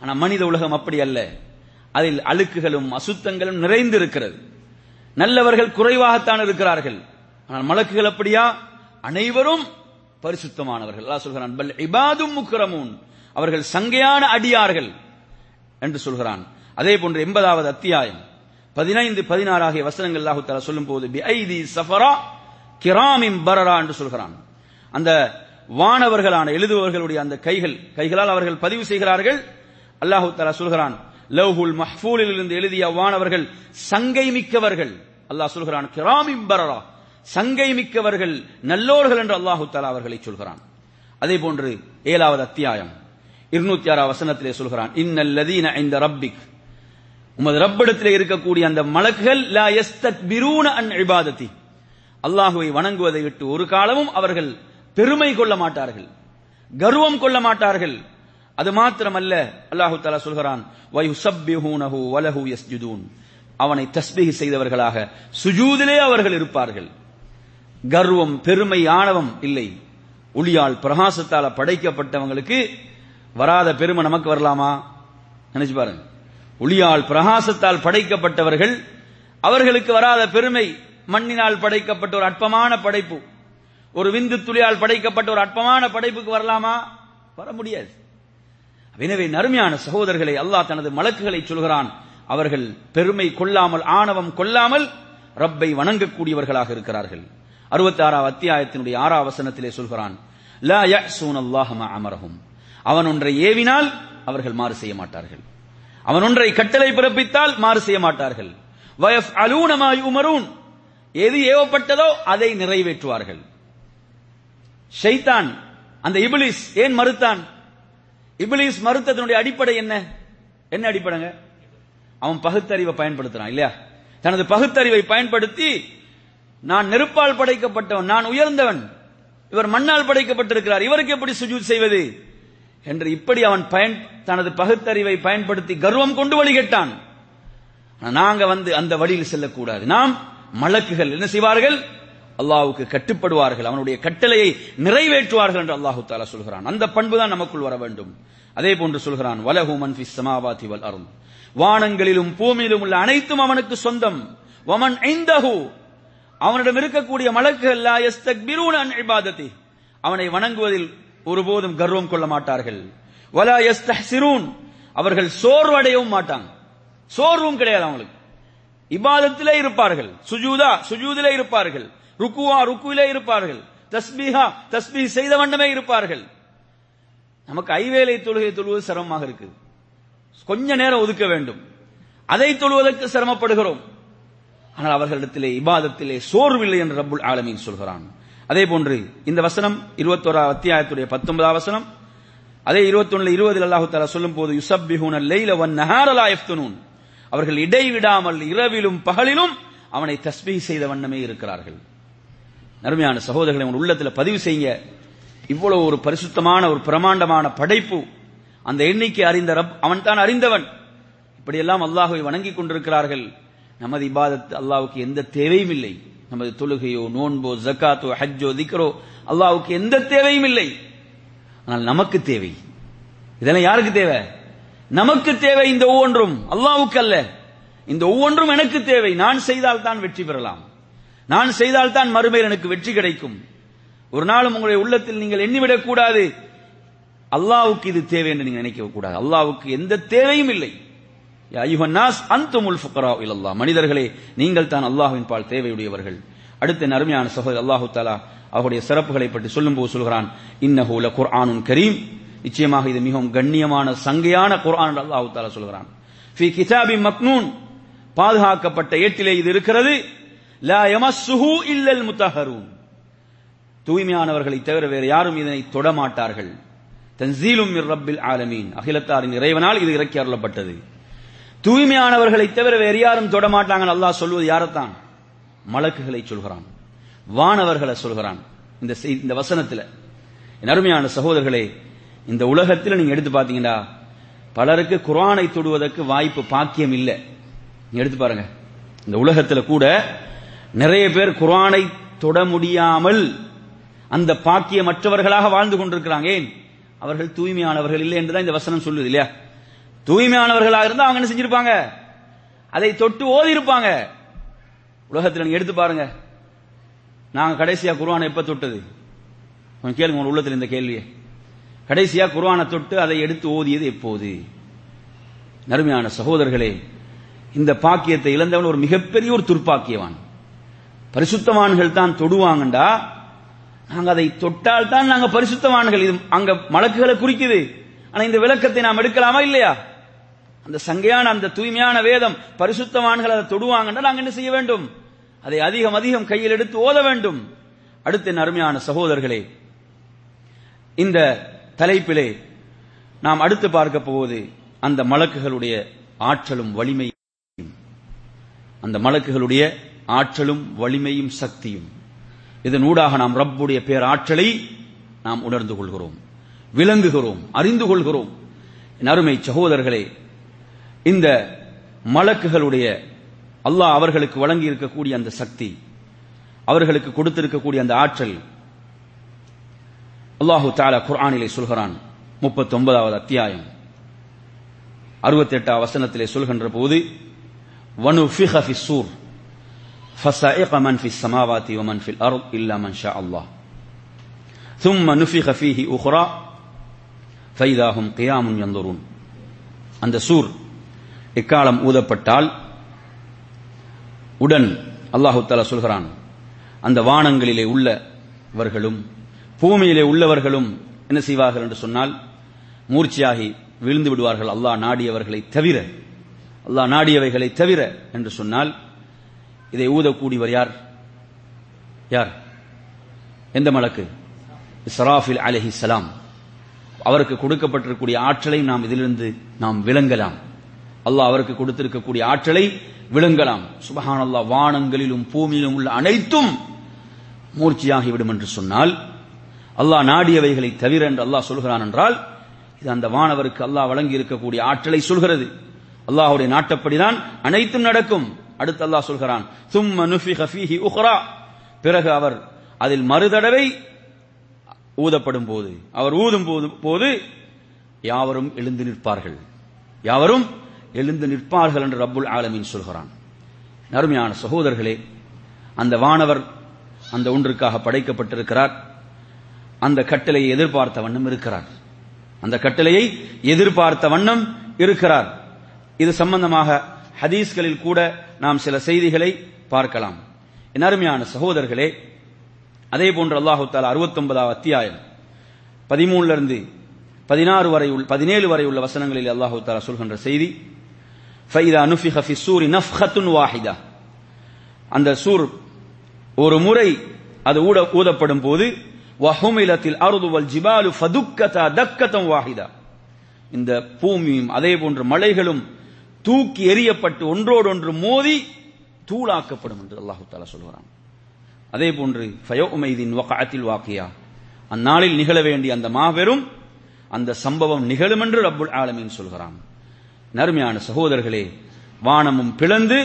ஆனா மனித உலகம் அப்படி அல்ல. அதில் அழுக்குகளும் அசுத்தங்களும் நிறைந்து இருக்கிறது நல்லவர்கள் குறைவாகத்தான் இருக்கிறார்கள். ஆனால் மலக்குகள் அப்படியா? அனைவரும் பரிசுத்தமானவர்கள். அல்லாஹ் சொல்கிறான் பல் இபாதும் முக்ரமூன். அவர்கள் சங்கையான அடியார்கள் என்று சொல்கிறான். அதே போன்று எண்பதாவது அத்தியாயம் பதினைந்து பதினாறு ஆகிய வசனங்கள் அல்லாஹு தஆலா சொல்லும் போது சஃபரா கிராமிம் பரரா என்று சொல்கிறான். அந்த வானவர்களான எழுதுபவர்களுடைய அந்த கைகள் கைகளால் அவர்கள் பதிவு செய்கிறார்கள். அல்லாஹு தலா சொல்கிறான் லவ்ஹுல் மஹ்பூலில் இருந்து எழுதிய வானவர்கள் சங்கை மிக்கவர்கள். அல்லாஹ் சொல்கிறான் கிராமிம் பரரா. சங்கை மிக்கவர்கள் நல்லோர்கள் என்று அல்லாஹு தலா அவர்களை சொல்கிறான். அதே போன்று ஏழாவது அத்தியாயம் இருநூத்தி ஆறாம் வசனத்திலே சொல்கிறான் இன்னல்லதீன இந்த ரப்பிக். உமது ரப்பிடத்திலே இருக்கக்கூடிய அந்த மலக்குகள் லா யஸ்தக்பிரூன அன் இபாதத்தி அல்லாஹுவை வணங்குவதை விட்டு ஒரு காலமும் அவர்கள் பெருமை கொள்ள மாட்டார்கள். கர்வம் கொள்ள மாட்டார்கள். அது மாத்திரமல்ல அல்லாஹு தாலா சொல்கிறான் அவனை தஸ்பிகி செய்தவர்களாக சுஜூதிலே அவர்கள் இருப்பார்கள். கர்வம் பெருமை ஆணவம் இல்லை. ஒளியால் பிரகாசத்தால படைக்கப்பட்டவங்களுக்கு வராத பெருமை நமக்கு வரலாமா? நினைச்சு பாருங்க. ஒளியால் பிரகாசத்தால் படைக்கப்பட்டவர்கள் அவர்களுக்கு வராத பெருமை மண்ணினால் படைக்கப்பட்ட ஒரு அற்பமான படைப்பு. ஒரு விந்து துளியால் படைக்கப்பட்ட ஒரு அற்பமான படைப்புக்கு வரலாமா? வர முடியாது. எனவே நறுமையான சகோதரர்களை அல்லாஹ் தனது மலக்குகளை சொல்கிறான் அவர்கள் பெருமை கொள்ளாமல் ஆணவம் கொள்ளாமல் ரப்பை வணங்கக்கூடியவர்களாக இருக்கிறார்கள். அறுபத்தி ஆறாவது அத்தியாயத்தினுடைய ஆறாம் வசனத்திலே சொல்கிறான் அமரகும் அவன் ஒன்றை ஏவினால் அவர்கள் மாறு செய்ய மாட்டார்கள். அவன் ஒன்றை கட்டளை பிறப்பித்தால் மாறு செய்ய மாட்டார்கள். வயஃப் அலூனமா உமரூன் எது ஏவப்பட்டதோ அதை நிறைவேற்றுவார்கள். ஷைத்தான் அந்த இபிலிஸ் ஏன் மறுத்தான்? இபிலிஸ் மறுத்ததனுடைய அடிப்படை என்ன? என்ன அடிப்படைங்க? அவன் பகுத்தறிவை பயன்படுத்துறான் இல்லையா? தனது பகுத்தறிவை பயன்படுத்தி நான் நெருப்பால் படைக்கப்பட்டவன் நான் உயர்ந்தவன் இவர் மண்ணால் படைக்கப்பட்டிருக்கிறார் இவருக்கு எப்படி சுஜூத் செய்வது? என்று இப்படி அவன் பயன் தனது பகுத்தறிவை பயன்படுத்தி கர்வம் கொண்டு வழிகட்டான் கேட்டான். நாங்க வந்து அந்த வழியில் செல்லக்கூடாது. நாம் மலக்குகள் என்ன செய்வார்கள்? அல்லாவுக்கு கட்டுப்படுவார்கள் அவனுடைய கட்டளையை நிறைவேற்றுவார்கள் என்று அல்லாஹு தாலா சொல்கிறான். அந்த பண்பு தான் நமக்குள் வர வேண்டும். அதே போன்று சொல்கிறான் வலஹு மன் ஃபிஸ் வல் அருண் வானங்களிலும் பூமியிலும் உள்ள அனைத்தும் அவனுக்கு சொந்தம். வமன் ஐந்தஹு அவனிடம் இருக்கக்கூடிய மலக்குகள் அல்லா யஸ்தக்பிரூன இபாதத்தி அவனை வணங்குவதில் ஒருபோதும் கர்வம் கொள்ள மாட்டார்கள். வலா யஸ்தஹ்சிரூன். அவர்கள் சோர்வடையவும் மாட்டாங்க. சோர்வும் கிடையாது அவங்களுக்கு. இபாதத்திலே இருப்பார்கள். சுஜூதா சுஜூதிலே இருப்பார்கள். ருக்குவா ருக்குவிலே இருப்பார்கள். தஸ்பீஹா தஸ்பீஹ் செய்த வண்ணமே இருப்பார்கள். நமக்கு ஐவேளை தொழுகை தொழுவது சிரமமாக இருக்குது. கொஞ்ச நேரம் ஒதுக்க வேண்டும். அதை தொழுவதற்கு சிரமப்படுகிறோம். ஆனால் அவர்களிடத்திலே இபாதத்திலே சோர்வில்லை என்று ரபுல் ஆலமீன் சொல்கிறான். அதே போன்று இந்த வசனம் இருபத்தோரா அத்தியாயத்துடைய பத்தொன்பதாம் வசனம் அதே இருபத்தொன்னுல இருபதில் அல்லாஹு தாலா சொல்லும் போது யுசப்பிஹூன லைல வன் நஹாரலா எஃப்துனூன் அவர்கள் இடைவிடாமல் இரவிலும் பகலிலும் அவனை தஸ்பீஹ் செய்த வண்ணமே இருக்கிறார்கள். நறுமையான சகோதரர்களை உங்கள் உள்ளத்தில் பதிவு செய்யுங்க. இவ்வளவு ஒரு பரிசுத்தமான ஒரு பிரமாண்டமான படைப்பு. அந்த எண்ணிக்கை அறிந்த ரப் அவன் தான் அறிந்தவன். இப்படியெல்லாம் அல்லாஹுவை வணங்கிக் கொண்டிருக்கிறார்கள். நமது இபாதத் அல்லாவுக்கு எந்த தேவையும் இல்லை. நமது தொழுகையோ நோன்போ ஜக்காத்தோ ஹஜ்ஜோ திக்ரோ அல்லாவுக்கு எந்த தேவையும் இல்லை. ஆனால் நமக்கு தேவை. இதெல்லாம் யாருக்கு தேவை? நமக்கு தேவை இந்த ஒவ்வொன்றும். அல்லாவுக்கு அல்ல. இந்த ஒவ்வொன்றும் எனக்கு தேவை. நான் செய்தால் தான் வெற்றி பெறலாம். நான் செய்தால்தான் மறுமையில் எனக்கு வெற்றி கிடைக்கும். ஒரு நாளும் உங்களுடைய உள்ளத்தில் நீங்கள் எண்ணிவிடக் கூடாது. அல்லாவுக்கு இது தேவை என்று நீங்கள் நினைக்க கூடாது. அல்லாவுக்கு எந்த தேவையும் இல்லை. யா மனிதர்களே நீங்கள் தான் அல்லாஹுவின் பால் தேவையுடையவர்கள். அடுத்த அருமையான சகோதரர் அல்லாஹு தாலா அவருடைய சிறப்புகளை பற்றி சொல்லும்போது சொல்கிறான் இன்னஹூல குர்ஆனுன் கரீம். நிச்சயமாக இது மிகவும் கண்ணியமான சங்கையான குர்ஆன் அல்லாஹு தாலா சொல்கிறான். ஃபி கிதாபி மக்னூன். பாதுகாக்கப்பட்ட ஏட்டிலே இது இருக்கிறது. லா யமஸ்ஸுஹு இல்லல் முத்தஹரூன் தூய்மையானவர்களை தவிர வேறு யாரும் இதனை தொடமாட்டார்கள். தன்சீலும் ரப்பில் ஆலமீன். அகிலத்தாரின் இறைவனால் இது இறக்கி அருளப்பட்டது. தூய்மையானவர்களை தவிர வேறு யாரும் தொடமாட்டாங்கன்னு அல்லாஹ் சொல்வது யாரைத்தான்? மலக்குகளை சொல்கிறான். வானவர்களை சொல்கிறான். இந்த செய்- இந்த வசனத்துல. என் அருமையான சகோதரர்களே இந்த உலகத்தில் நீங்க எடுத்து பாத்தீங்கன்னா பலருக்கு குரானை தொடுவதற்கு வாய்ப்பு பாக்கியம் இல்லை எடுத்து பாருங்க. இந்த உலகத்துல கூட நிறைய பேர் குர்ஆனை தொட முடியாமல் அந்த பாக்கியமற்றவர்களாக வாழ்ந்து கொண்டிருக்கிறாங்க. ஏன்? அவர்கள் தூய்மையானவர்கள் இல்லை என்றுதான் இந்த வசனம் சொல்லுது இல்லையா? தூய்மையானவர்களாக இருந்தா அவங்க என்ன செஞ்சிருப்பாங்க? அதை தொட்டு ஓதி இருப்பாங்க உலகத்தில் நீங்க எடுத்து பாருங்க. நாங்க கடைசியா குர்ஆனை எப்ப தொட்டது? கொஞ்சம் கேளுங்க உங்க உள்ளத்தில் இந்த கேள்வியை. கடைசியா குர்ஆனை தொட்டு அதை எடுத்து ஓதியது எப்போது? நறுமையான சகோதரர்களே இந்த பாக்கியத்தை இழந்தவன் ஒரு மிகப்பெரிய ஒரு துர்ப்பாக்கியவான். பரிசுத்தவான்கள் தான் தொடுவாங்கண்டா? நாங்க அதை தொட்டால் தான் நாங்க பரிசுத்தவான்கள். இது அங்க மலக்குகளை குறிக்குது. ஆனா இந்த விளக்கத்தை நாம் எடுக்கலாமா இல்லையா? அந்த சங்கையான அந்த தூய்மையான வேதம் பரிசுத்தவான்கள் அதை தொடுவாங்கன்னா நாங்க என்ன செய்ய வேண்டும்? அதை அதிகம் அதிகம் கையில் எடுத்து ஓத வேண்டும். அடுத்த அருமையான சகோதரர்களே இந்த தலைப்பிலே நாம் அடுத்து பார்க்க போவது அந்த மலக்குகளுடைய ஆற்றலும் வலிமையும். அந்த மலக்குகளுடைய ஆற்றலும் வலிமையும் சக்தியும். இதனூடாக நாம் ரப்புடைய பேராற்றலை நாம் உணர்ந்து கொள்கிறோம் விளங்குகிறோம் அறிந்து கொள்கிறோம். அருமை சகோதரர்களே இந்த மலக்குகளுடைய அல்லாஹ் அவர்களுக்கு வழங்கி இருக்கக்கூடிய அந்த சக்தி அவர்களுக்கு கொடுத்திருக்கக்கூடிய அந்த ஆற்றல் அல்லாஹு தாலா குர்ஆனிலே சொல்கிறான் முப்பத்தி ஒன்பதாவது அத்தியாயம் அறுபத்தி எட்டாம் வசனத்திலே சொல்கின்ற போது வனு ஃபி சூர் فسائق من في السماوات ومن في الأرض إلا من شاء الله ثم نفخ فيه أخرى فإذا هم قيام ينظرون அந்த சூர் இக்காலம் ஊதப்பட்டால் உடன் அல்லாஹு தாலா சொல்கிறான் அந்த வானங்களிலே உள்ளவர்களும் பூமியிலே உள்ளவர்களும் என்ன செய்வார்கள் என்று சொன்னால் மூர்ச்சியாகி விழுந்து விடுவார்கள் அல்லாஹ் நாடியவர்களை தவிர அல்லாஹ் நாடியவைகளை தவிர என்று சொன்னால் இதை ஊதக்கூடியவர் யார்? யார்? எந்த மலக்கு? இஸ்ராஃபில் அலஹி சலாம் அவருக்கு கொடுக்கப்பட்டிருக்கக்கூடிய ஆற்றலை நாம் இதிலிருந்து நாம் விளங்கலாம். அல்லாஹ் அவருக்கு கொடுத்திருக்கக்கூடிய ஆற்றலை விளங்கலாம். சுபஹான் அல்லாஹ் வானங்களிலும் பூமியிலும் உள்ள அனைத்தும் மூர்ச்சியாகிவிடும் என்று சொன்னால் அல்லாஹ் நாடியவைகளை தவிர என்று அல்லாஹ் சொல்கிறான் என்றால் இது அந்த வானவருக்கு அல்லாஹ் வழங்கி இருக்கக்கூடிய ஆற்றலை சொல்கிறது. அல்லாஹுடைய நாட்டப்படிதான் அனைத்தும் நடக்கும். அடுத்து அல்லாஹ் சொல்கிறான் சும்ம நுஃபிக ஃபீஹி உஹ்ரா பிறகு அவர் அதில் மறுதடவை ஊதப்படும் போது அவர் ஊதும் போது போது யாவரும் எழுந்து நிற்பார்கள். யாவரும் எழுந்து நிற்பார்கள் என்று ரப்புல் ஆலமீன் சொல்கிறான். நறுமையான சகோதரர்களே அந்த வானவர் அந்த ஒன்றுக்காக படைக்கப்பட்டிருக்கிறார். அந்த கட்டளையை எதிர்பார்த்த வண்ணம் இருக்கிறார். அந்த கட்டளையை எதிர்பார்த்த வண்ணம் இருக்கிறார். இது சம்பந்தமாக ஹதீஸ்களில் கூட நாம் சில செய்திகளை பார்க்கலாம். என் அருமையான சகோதரர்களே அதே போன்று அல்லாஹு தாலா அறுபத்தொன்பதாவது அத்தியாயம் பதிமூணுல இருந்து பதினாறு வரை உள்ள பதினேழு வரை உள்ள வசனங்களில் அல்லாஹு தாலா சொல்கின்ற செய்தி ஃபைதா நுஃபிஹ ஃபி சூரி நஃப்ஹத்துன் வாஹிதா. அந்த சூர் ஒரு முறை அது ஊட ஊதப்படும் போது வஹுமிலத்தில் அருதுவல் ஜிபாலு ஃபதுக்கதா தக்கதம் வாஹிதா. இந்த பூமியும் அதே போன்று மலைகளும் தூக்கி எறியப்பட்டு ஒன்றோடொன்று மோதி தூளாக்கப்படும் என்று அல்லாஹு தாலா சொல்கிறான் அதே போன்று ஃபயோமைதின் வகாத்தில் வாக்கியா. அந்நாளில் நிகழ வேண்டிய அந்த மாபெரும் அந்த சம்பவம் நிகழும் என்று ரப்புல் ஆலமீன் சொல்கிறான். நருமையான சகோதரர்களே வானமும் பிளந்து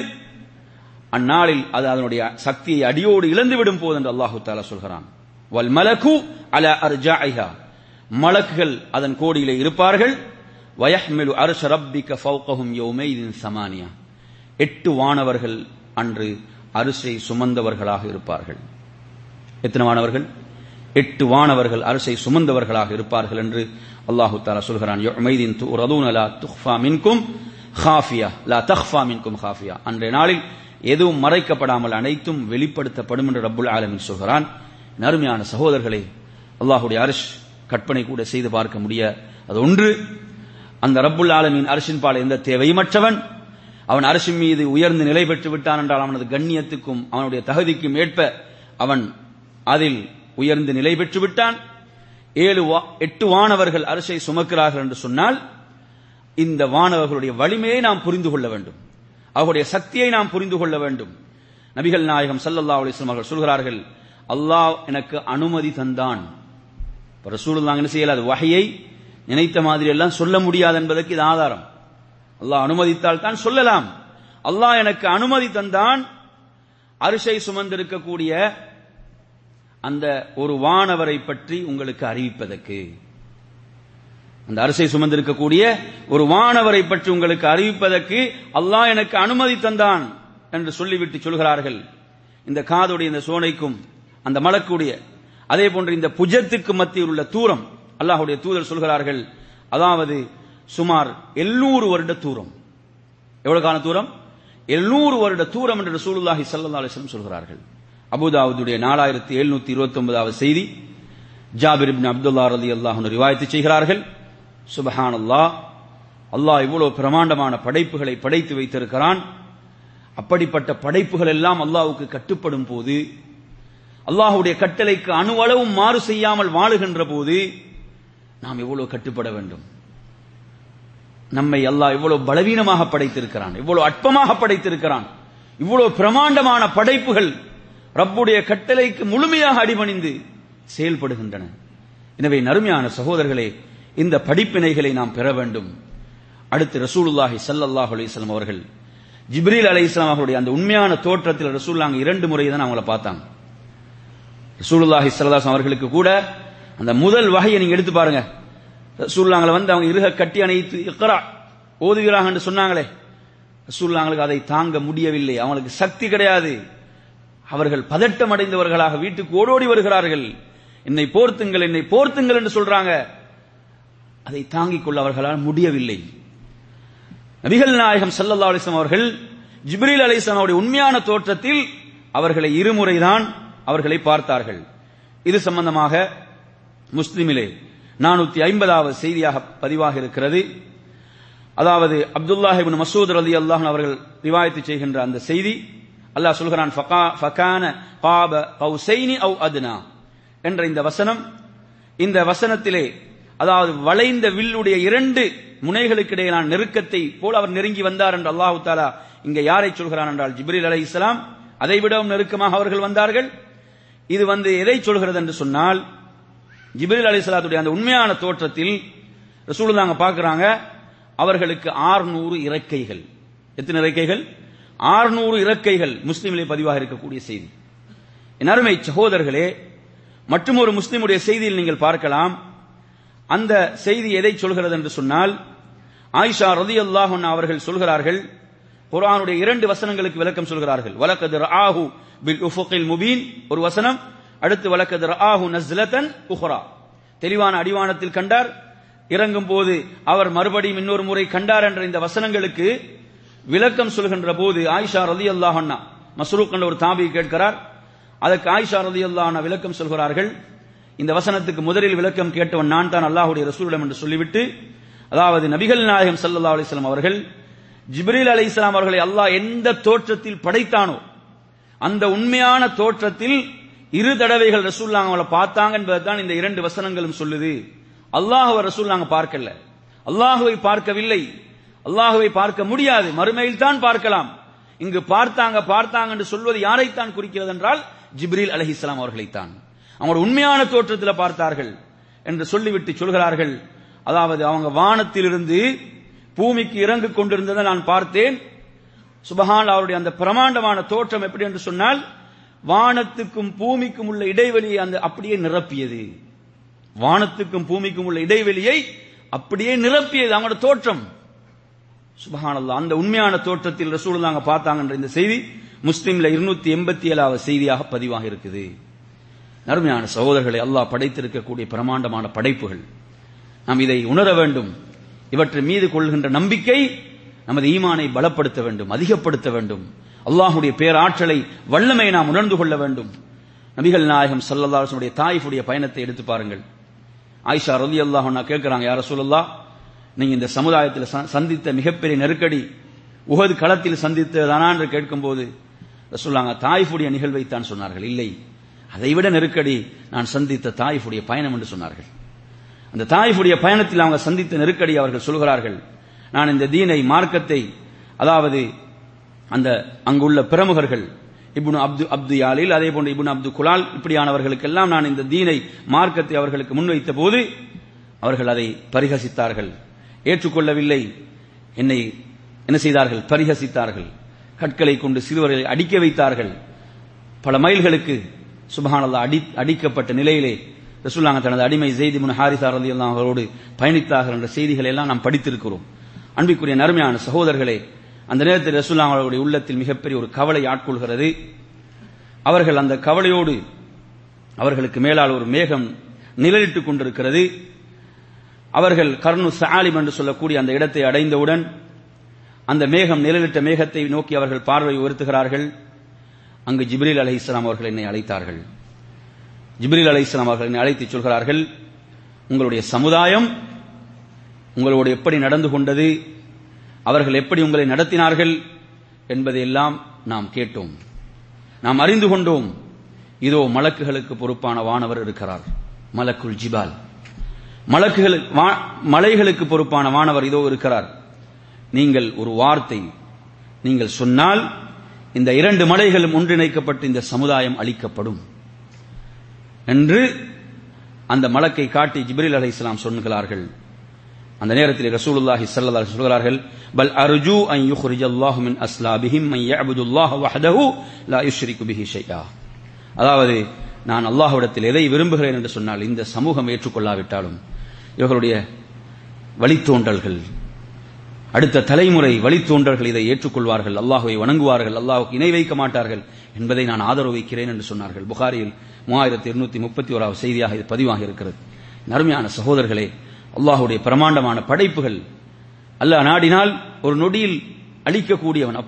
அந்நாளில் அது அதனுடைய சக்தியை அடியோடு இழந்து விடும் போது என்று அல்லாஹு தாலா சொல்கிறான். வல் மலகு அல அர்ஜாயிஹா மலக்குகள் அதன் கோடியிலே இருப்பார்கள் வயஹ்மிலு அர்ஷ ரப்பிக ஃபௌகஹும் யௌமைதின் சமானியா. எட்டு வானவர்கள் அன்று அரிசை சுமந்தவர்களாக இருப்பார்கள். எத்தனை வானவர்கள்? எட்டு வானவர்கள் அரிசை சுமந்தவர்களாக இருப்பார்கள் என்று அல்லாஹு தாலா சொல்கிறான். யௌமைதின் துரதூன லா துஃபா மின்கும் ஹாஃபியா லா தஹ்ஃபா மின்கும் ஹாஃபியா. அன்றைய நாளில் எதுவும் மறைக்கப்படாமல் அனைத்தும் வெளிப்படுத்தப்படும் என்று ரப்புல் ஆலமின் சொல்கிறான். நறுமையான சகோதரர்களே அல்லாஹுடைய அரிஷ் கற்பனை கூட செய்து பார்க்க முடிய. அது ஒன்று. அந்த ரப்புல் ஆலமின் அரிசின் பால் எந்த தேவையுமற்றவன்? அவன் அரசின் மீது உயர்ந்து நிலை பெற்று விட்டான் என்றால் அவனது கண்ணியத்துக்கும் அவனுடைய தகுதிக்கும் ஏற்ப அவன் அதில் உயர்ந்து நிலை பெற்று விட்டான். ஏழு வா- எட்டு வானவர்கள் அரசை சுமக்கிறார்கள் என்று சொன்னால் இந்த வானவர்களுடைய வலிமையை நாம் புரிந்து கொள்ள வேண்டும். அவர்களுடைய சக்தியை நாம் புரிந்து கொள்ள வேண்டும். நபிகள் நாயகம் சல்லல்லா அலைஹி அவர்கள் சொல்கிறார்கள் அல்லாஹ் எனக்கு அனுமதி தந்தான். இப்ப என்ன செய்யல? அது வகையை நினைத்த மாதிரி எல்லாம் சொல்ல முடியாது என்பதற்கு இது ஆதாரம். அல்லாஹ் அனுமதித்தால் தான் சொல்லலாம். அல்லாஹ் எனக்கு அனுமதி தந்தான். அரிசை சுமந்திருக்கக்கூடிய அந்த ஒரு வானவரை பற்றி உங்களுக்கு அறிவிப்பதற்கு. அந்த அரசை சுமந்திருக்கக்கூடிய ஒரு வானவரை பற்றி உங்களுக்கு அறிவிப்பதற்கு அல்லாஹ் எனக்கு அனுமதி தந்தான் என்று சொல்லிவிட்டு சொல்கிறார்கள். இந்த காதுடைய இந்த சோனைக்கும் அந்த மலக்குடைய அதே போன்று இந்த புஜத்துக்கு மத்தியில் உள்ள தூரம். அல்லாஹுடைய தூதர் சொல்கிறார்கள் அதாவது சுமார் 700 வருட தூரம். எவ்வளவு கால தூரம்? 700 வருட தூரம் என்று ரசூலுல்லாஹி ஸல்லல்லாஹு அலைஹி வஸல்லம் சொல்கிறார்கள். அபூதாவுதுடைய 4729 வது செய்தி ஜாபிர் இப்னு அப்துல்லா ரலியல்லாஹு அல்லாஹ் ரிவாயத்து செய்கிறார்கள் சுபஹானல்லாஹ் அல்லாஹ் இவ்வளவு பிரமாண்டமான படைப்புகளை படைத்து வைத்திருக்கிறான். அப்படிப்பட்ட படைப்புகள் எல்லாம் அல்லாஹுக்கு கட்டுப்படும் போது அல்லாஹுடைய கட்டளைக்கு அணுவளவும் மாறு செய்யாமல் வாழுகின்ற போது நாம் எவ்வளவு கட்டுப்பட வேண்டும்? நம்மை அல்லாஹ் இவ்வளவு பலவீனமாக படைத்திருக்கிறான்? இவ்வளவு அற்பமாக படைத்திருக்கிறான்? இவ்வளவு பிரமாண்டமான படைப்புகள் ரப்புடைய கட்டளைக்கு முழுமையாக அடிபணிந்து செயல்படுகின்றன. எனவே நறுமையான சகோதரர்களே இந்த படிப்பினைகளை நாம் பெற வேண்டும். அடுத்து ரசூலுல்லாஹி சல்லாஹ் அலிஸ்லாம் அவர்கள் ஜிப்ரீல் அலைஹிஸ்ஸலாம் அவர்களுடைய அந்த உண்மையான தோற்றத்தில் ரசூல்லாங்க இரண்டு முறை தான் அவங்கள பார்த்தாங்க. ரசூலுல்லாஹி ஸல்லல்லாஹு அவர்களுக்கு கூட அந்த முதல் வகையை நீங்க எடுத்து பாருங்க. சூழ்நாங்களை வந்து அவங்க இருக கட்டி அணைத்து இக்கரா ஓதுகிறாங்க என்று சொன்னாங்களே. சூழ்நாங்களுக்கு அதை தாங்க முடியவில்லை. அவங்களுக்கு சக்தி கிடையாது. அவர்கள் பதட்டம் அடைந்தவர்களாக வீட்டுக்கு ஓடோடி வருகிறார்கள். என்னை போர்த்துங்கள் என்னை போர்த்துங்கள் என்று சொல்றாங்க. அதை தாங்கிக் கொள்ள அவர்களால் முடியவில்லை. நபிகள் நாயகம் சல்லல்லா அலைஹி அவர்கள் ஜிப்ரீல் அலைஹிஸ்ஸலாம் அவருடைய உண்மையான தோற்றத்தில் அவர்களை இருமுறைதான் அவர்களை பார்த்தார்கள். இது சம்பந்தமாக முஸ்லிமிலே நானூத்தி ஐம்பதாவது செய்தியாக பதிவாக இருக்கிறது அதாவது அப்துல்லாஹிபின் மசூத் அலி அல்லாஹன் அவர்கள் ரிவாயத்து செய்கின்ற அந்த செய்தி அல்லாஹ் சொல்கிறான் ஃபகா- ஃபகான காப கௌசைனி அவு அத்னா என்ற இந்த வசனம் இந்த வசனத்திலே அதாவது வளைந்த வில்லுடைய இரண்டு முனைகளுக்கு இடையிலான நெருக்கத்தை போல் அவர் நெருங்கி வந்தார் என்று அல்லாஹு தாலா இங்க யாரை சொல்கிறான் என்றால் ஜிப்ரீல் அலைஹிஸ்ஸலாம் அதை விடவும் நெருக்கமாக அவர்கள் வந்தார்கள். இது வந்து எதை சொல்கிறது என்று சொன்னால் ஜிபிரில் அலிஸ்லாத்துடைய அந்த உண்மையான தோற்றத்தில் ரசூலுல்லாஹ் பாக்குறாங்க அவர்களுக்கு 600 இறக்கைகள். எத்தனை இறக்கைகள்? 600 இறக்கைகள் முஸ்லீமிலே பதிவாக இருக்கக்கூடிய செய்தி. என் அருமை சகோதரர்களே மற்றும் ஒரு முஸ்லீமுடைய செய்தியில் நீங்கள் பார்க்கலாம். அந்த செய்தி எதை சொல்கிறது என்று சொன்னால் ஆயிஷா ரதி அன்ஹா அவர்கள் சொல்கிறார்கள் குரானுடைய இரண்டு வசனங்களுக்கு விளக்கம் சொல்கிறார்கள். வலக்கத் ஆஹு பில் உஃபுகில் முபீன் ஒரு வசனம் அடுத்து வழக்கது ரஆஹு நஸ்லதன் உஹ்ரா. தெளிவான அடிவானத்தில் கண்டார். இறங்கும் போது அவர் மறுபடியும் இன்னொரு முறை கண்டார் என்ற இந்த வசனங்களுக்கு விளக்கம் சொல்கின்ற போது ஆயிஷா ரதி அன்ஹா மஸ்ரூக் என்ற ஒரு தாபி கேட்கிறார். அதற்கு ஆயிஷா ரதி அன்ஹா விளக்கம் சொல்கிறார்கள். இந்த வசனத்துக்கு முதலில் விளக்கம் கேட்டவன் நான் தான் அல்லாஹுடைய ரசூலிடம் என்று சொல்லிவிட்டு அதாவது நபிகள் நாயகம் சல்லா அலிஸ்லாம் அவர்கள் ஜிப்ரீல் அலைஹிஸ்ஸலாம் அவர்களை அல்லாஹ் எந்த தோற்றத்தில் படைத்தானோ அந்த உண்மையான தோற்றத்தில் இரு தடவைகள் ரசூல்லாங்க அவங்கள பார்த்தாங்க என்பதுதான் இந்த இரண்டு வசனங்களும் சொல்லுது. அல்லாஹுவை ரசூல்லாங்க பார்க்கல. அல்லாஹுவை பார்க்கவில்லை. அல்லாஹுவை பார்க்க முடியாது. மறுமையில் தான் பார்க்கலாம். இங்கு பார்த்தாங்க பார்த்தாங்க என்று சொல்வது யாரைத்தான் குறிக்கிறது என்றால் ஜிப்ரீல் அலைஹிஸ்ஸலாம் அவர்களைத்தான். அவங்களோட உண்மையான தோற்றத்தில் பார்த்தார்கள் என்று சொல்லிவிட்டு சொல்கிறார்கள். அதாவது அவங்க வானத்திலிருந்து பூமிக்கு இறங்கு கொண்டிருந்ததை நான் பார்த்தேன். சுபஹான் அவருடைய அந்த பிரமாண்டமான தோற்றம் எப்படி என்று சொன்னால் வானத்துக்கும் பூமிக்கும் உள்ள இடைவெளியை அந்த அப்படியே நிரப்பியது. வானத்துக்கும் பூமிக்கும் உள்ள இடைவெளியை அப்படியே நிரப்பியது அவங்களோட தோற்றம். சுபஹானல்லா அந்த உண்மையான தோற்றத்தில் ரசூலுல்லாங்க பார்த்தாங்கன்ற இந்த செய்தி முஸ்லீம்ல இருநூத்தி எண்பத்தி ஏழாவது செய்தியாக பதிவாக இருக்குது. நறுமையான சகோதரர்களை அல்லாஹ் படைத்திருக்கக்கூடிய பிரமாண்டமான படைப்புகள். நாம் இதை உணர வேண்டும். இவற்றின் மீது கொள்கின்ற நம்பிக்கை நமது ஈமானை பலப்படுத்த வேண்டும் அதிகப்படுத்த வேண்டும். அல்லாஹுடைய பேராற்றலை வல்லமை நாம் உணர்ந்து கொள்ள வேண்டும். நபிகள் நாயகம் சல்லல்லாஹுடைய தாயிஃபுடைய பயணத்தை எடுத்து பாருங்கள். ஆயிஷா ரலி அல்லாஹ் கேட்கிறாங்க யார சொல்லல்லா நீங்க இந்த சமுதாயத்தில் ச- சந்தித்த மிகப்பெரிய நெருக்கடி உகது களத்தில் சந்தித்ததானா? என்று கேட்கும்போது சொல்லாங்க தாய்ஃபுடைய நிகழ்வைத்தான் சொன்னார்கள். இல்லை அதைவிட நெருக்கடி நான் சந்தித்த தாய்ஃபுடைய பயணம் என்று சொன்னார்கள். அந்த தாய்ஃபுடைய பயணத்தில் அவங்க சந்தித்த நெருக்கடி அவர்கள் சொல்கிறார்கள் நான் இந்த தீனை மார்க்கத்தை அதாவது அந்த அங்குள்ள பிரமுகர்கள் இப்னு அப்து அப்து யாலில் அதே போன்று இப்னு அப்து குலால் இப்படியானவர்களுக்கெல்லாம் நான் இந்த தீனை மார்க்கத்தை அவர்களுக்கு முன்வைத்த போது அவர்கள் அதை பரிகசித்தார்கள். ஏற்றுக்கொள்ளவில்லை. என்னை என்ன செய்தார்கள்? பரிகசித்தார்கள். கற்களை கொண்டு சிறுவர்களை அடிக்க வைத்தார்கள். பல மைல்களுக்கு சுபஹானல்லா அடி அடிக்கப்பட்ட நிலையிலே ரசூல்லாங்க தனது அடிமை ஜெய்தி முன் ஹாரிசார் ரலி அவர்களோடு பயணித்தார்கள் என்ற செய்திகளை எல்லாம் நாம் படித்திருக்கிறோம். அன்பிற்குரிய நருமையான சகோதரர்களே அந்த நேரத்தில் ரசூல்லா அவர்களுடைய உள்ளத்தில் மிகப்பெரிய ஒரு கவலை ஆட்கொள்கிறது. அவர்கள் அந்த கவலையோடு அவர்களுக்கு மேலால் ஒரு மேகம் நிழலிட்டுக் கொண்டிருக்கிறது. அவர்கள் கர்ணு சாலிம் என்று சொல்லக்கூடிய அந்த இடத்தை அடைந்தவுடன் அந்த மேகம் நிழலிட்ட மேகத்தை நோக்கி அவர்கள் பார்வை உயர்த்துகிறார்கள். அங்கு ஜிப்ரீல் அலி இஸ்லாம் அவர்கள் என்னை அழைத்தார்கள். ஜிப்ரீல் அலி இஸ்லாம் அவர்கள் என்னை அழைத்து சொல்கிறார்கள் உங்களுடைய சமுதாயம் உங்களோடு எப்படி நடந்து கொண்டது? அவர்கள் எப்படி உங்களை நடத்தினார்கள் என்பதையெல்லாம் நாம் கேட்டோம். நாம் அறிந்து கொண்டோம். இதோ மலக்குகளுக்கு பொறுப்பான வானவர் இருக்கிறார். மலக்குள் ஜிபால். மலக்குகள் மலைகளுக்கு பொறுப்பான வானவர் இதோ இருக்கிறார். நீங்கள் ஒரு வார்த்தை நீங்கள் சொன்னால் இந்த இரண்டு மலைகளும் ஒன்றிணைக்கப்பட்டு இந்த சமுதாயம் அளிக்கப்படும் என்று அந்த மலக்கை காட்டி ஜிப்ரில் அலை இஸ்லாம் சொன்னார்கள் அந்த நேரத்தில் ரசூலுல்லாஹி ஸல்லல்லாஹு சொல்கிறார்கள் பல் அர்ஜு அன் யுக்ரிஜ அல்லாஹு மின் அஸ்லாபிஹிம் மன் யஅபுதுல்லாஹ வஹ்தஹு லா யுஷ்ரிகு பிஹி ஷைஆ. அதாவது நான் அல்லாஹ்விடத்தில் எதை விரும்புகிறேன் என்று சொன்னால் இந்த சமூகம் ஏற்றுக்கொள்ளாவிட்டாலும் இவர்களுடைய வழித்தோன்றல்கள் அடுத்த தலைமுறை வழித்தோன்றல்கள் இதை ஏற்றுக்கொள்வார்கள் அல்லாஹுவை வணங்குவார்கள் அல்லாஹுக்கு இணை வைக்க மாட்டார்கள் என்பதை நான் ஆதரவு வைக்கிறேன் என்று சொன்னார்கள். புகாரியில் மூவாயிரத்தி இருநூத்தி முப்பத்தி ஓராவது செய்தியாக இது பதிவாக இருக்கிறது நருமையான சகோதரர்களே அல்லாஹுடைய பிரமாண்டமான படைப்புகள். அல்லாஹ் நாடினால் ஒரு நொடியில் அழிக்கக்கூடியவன்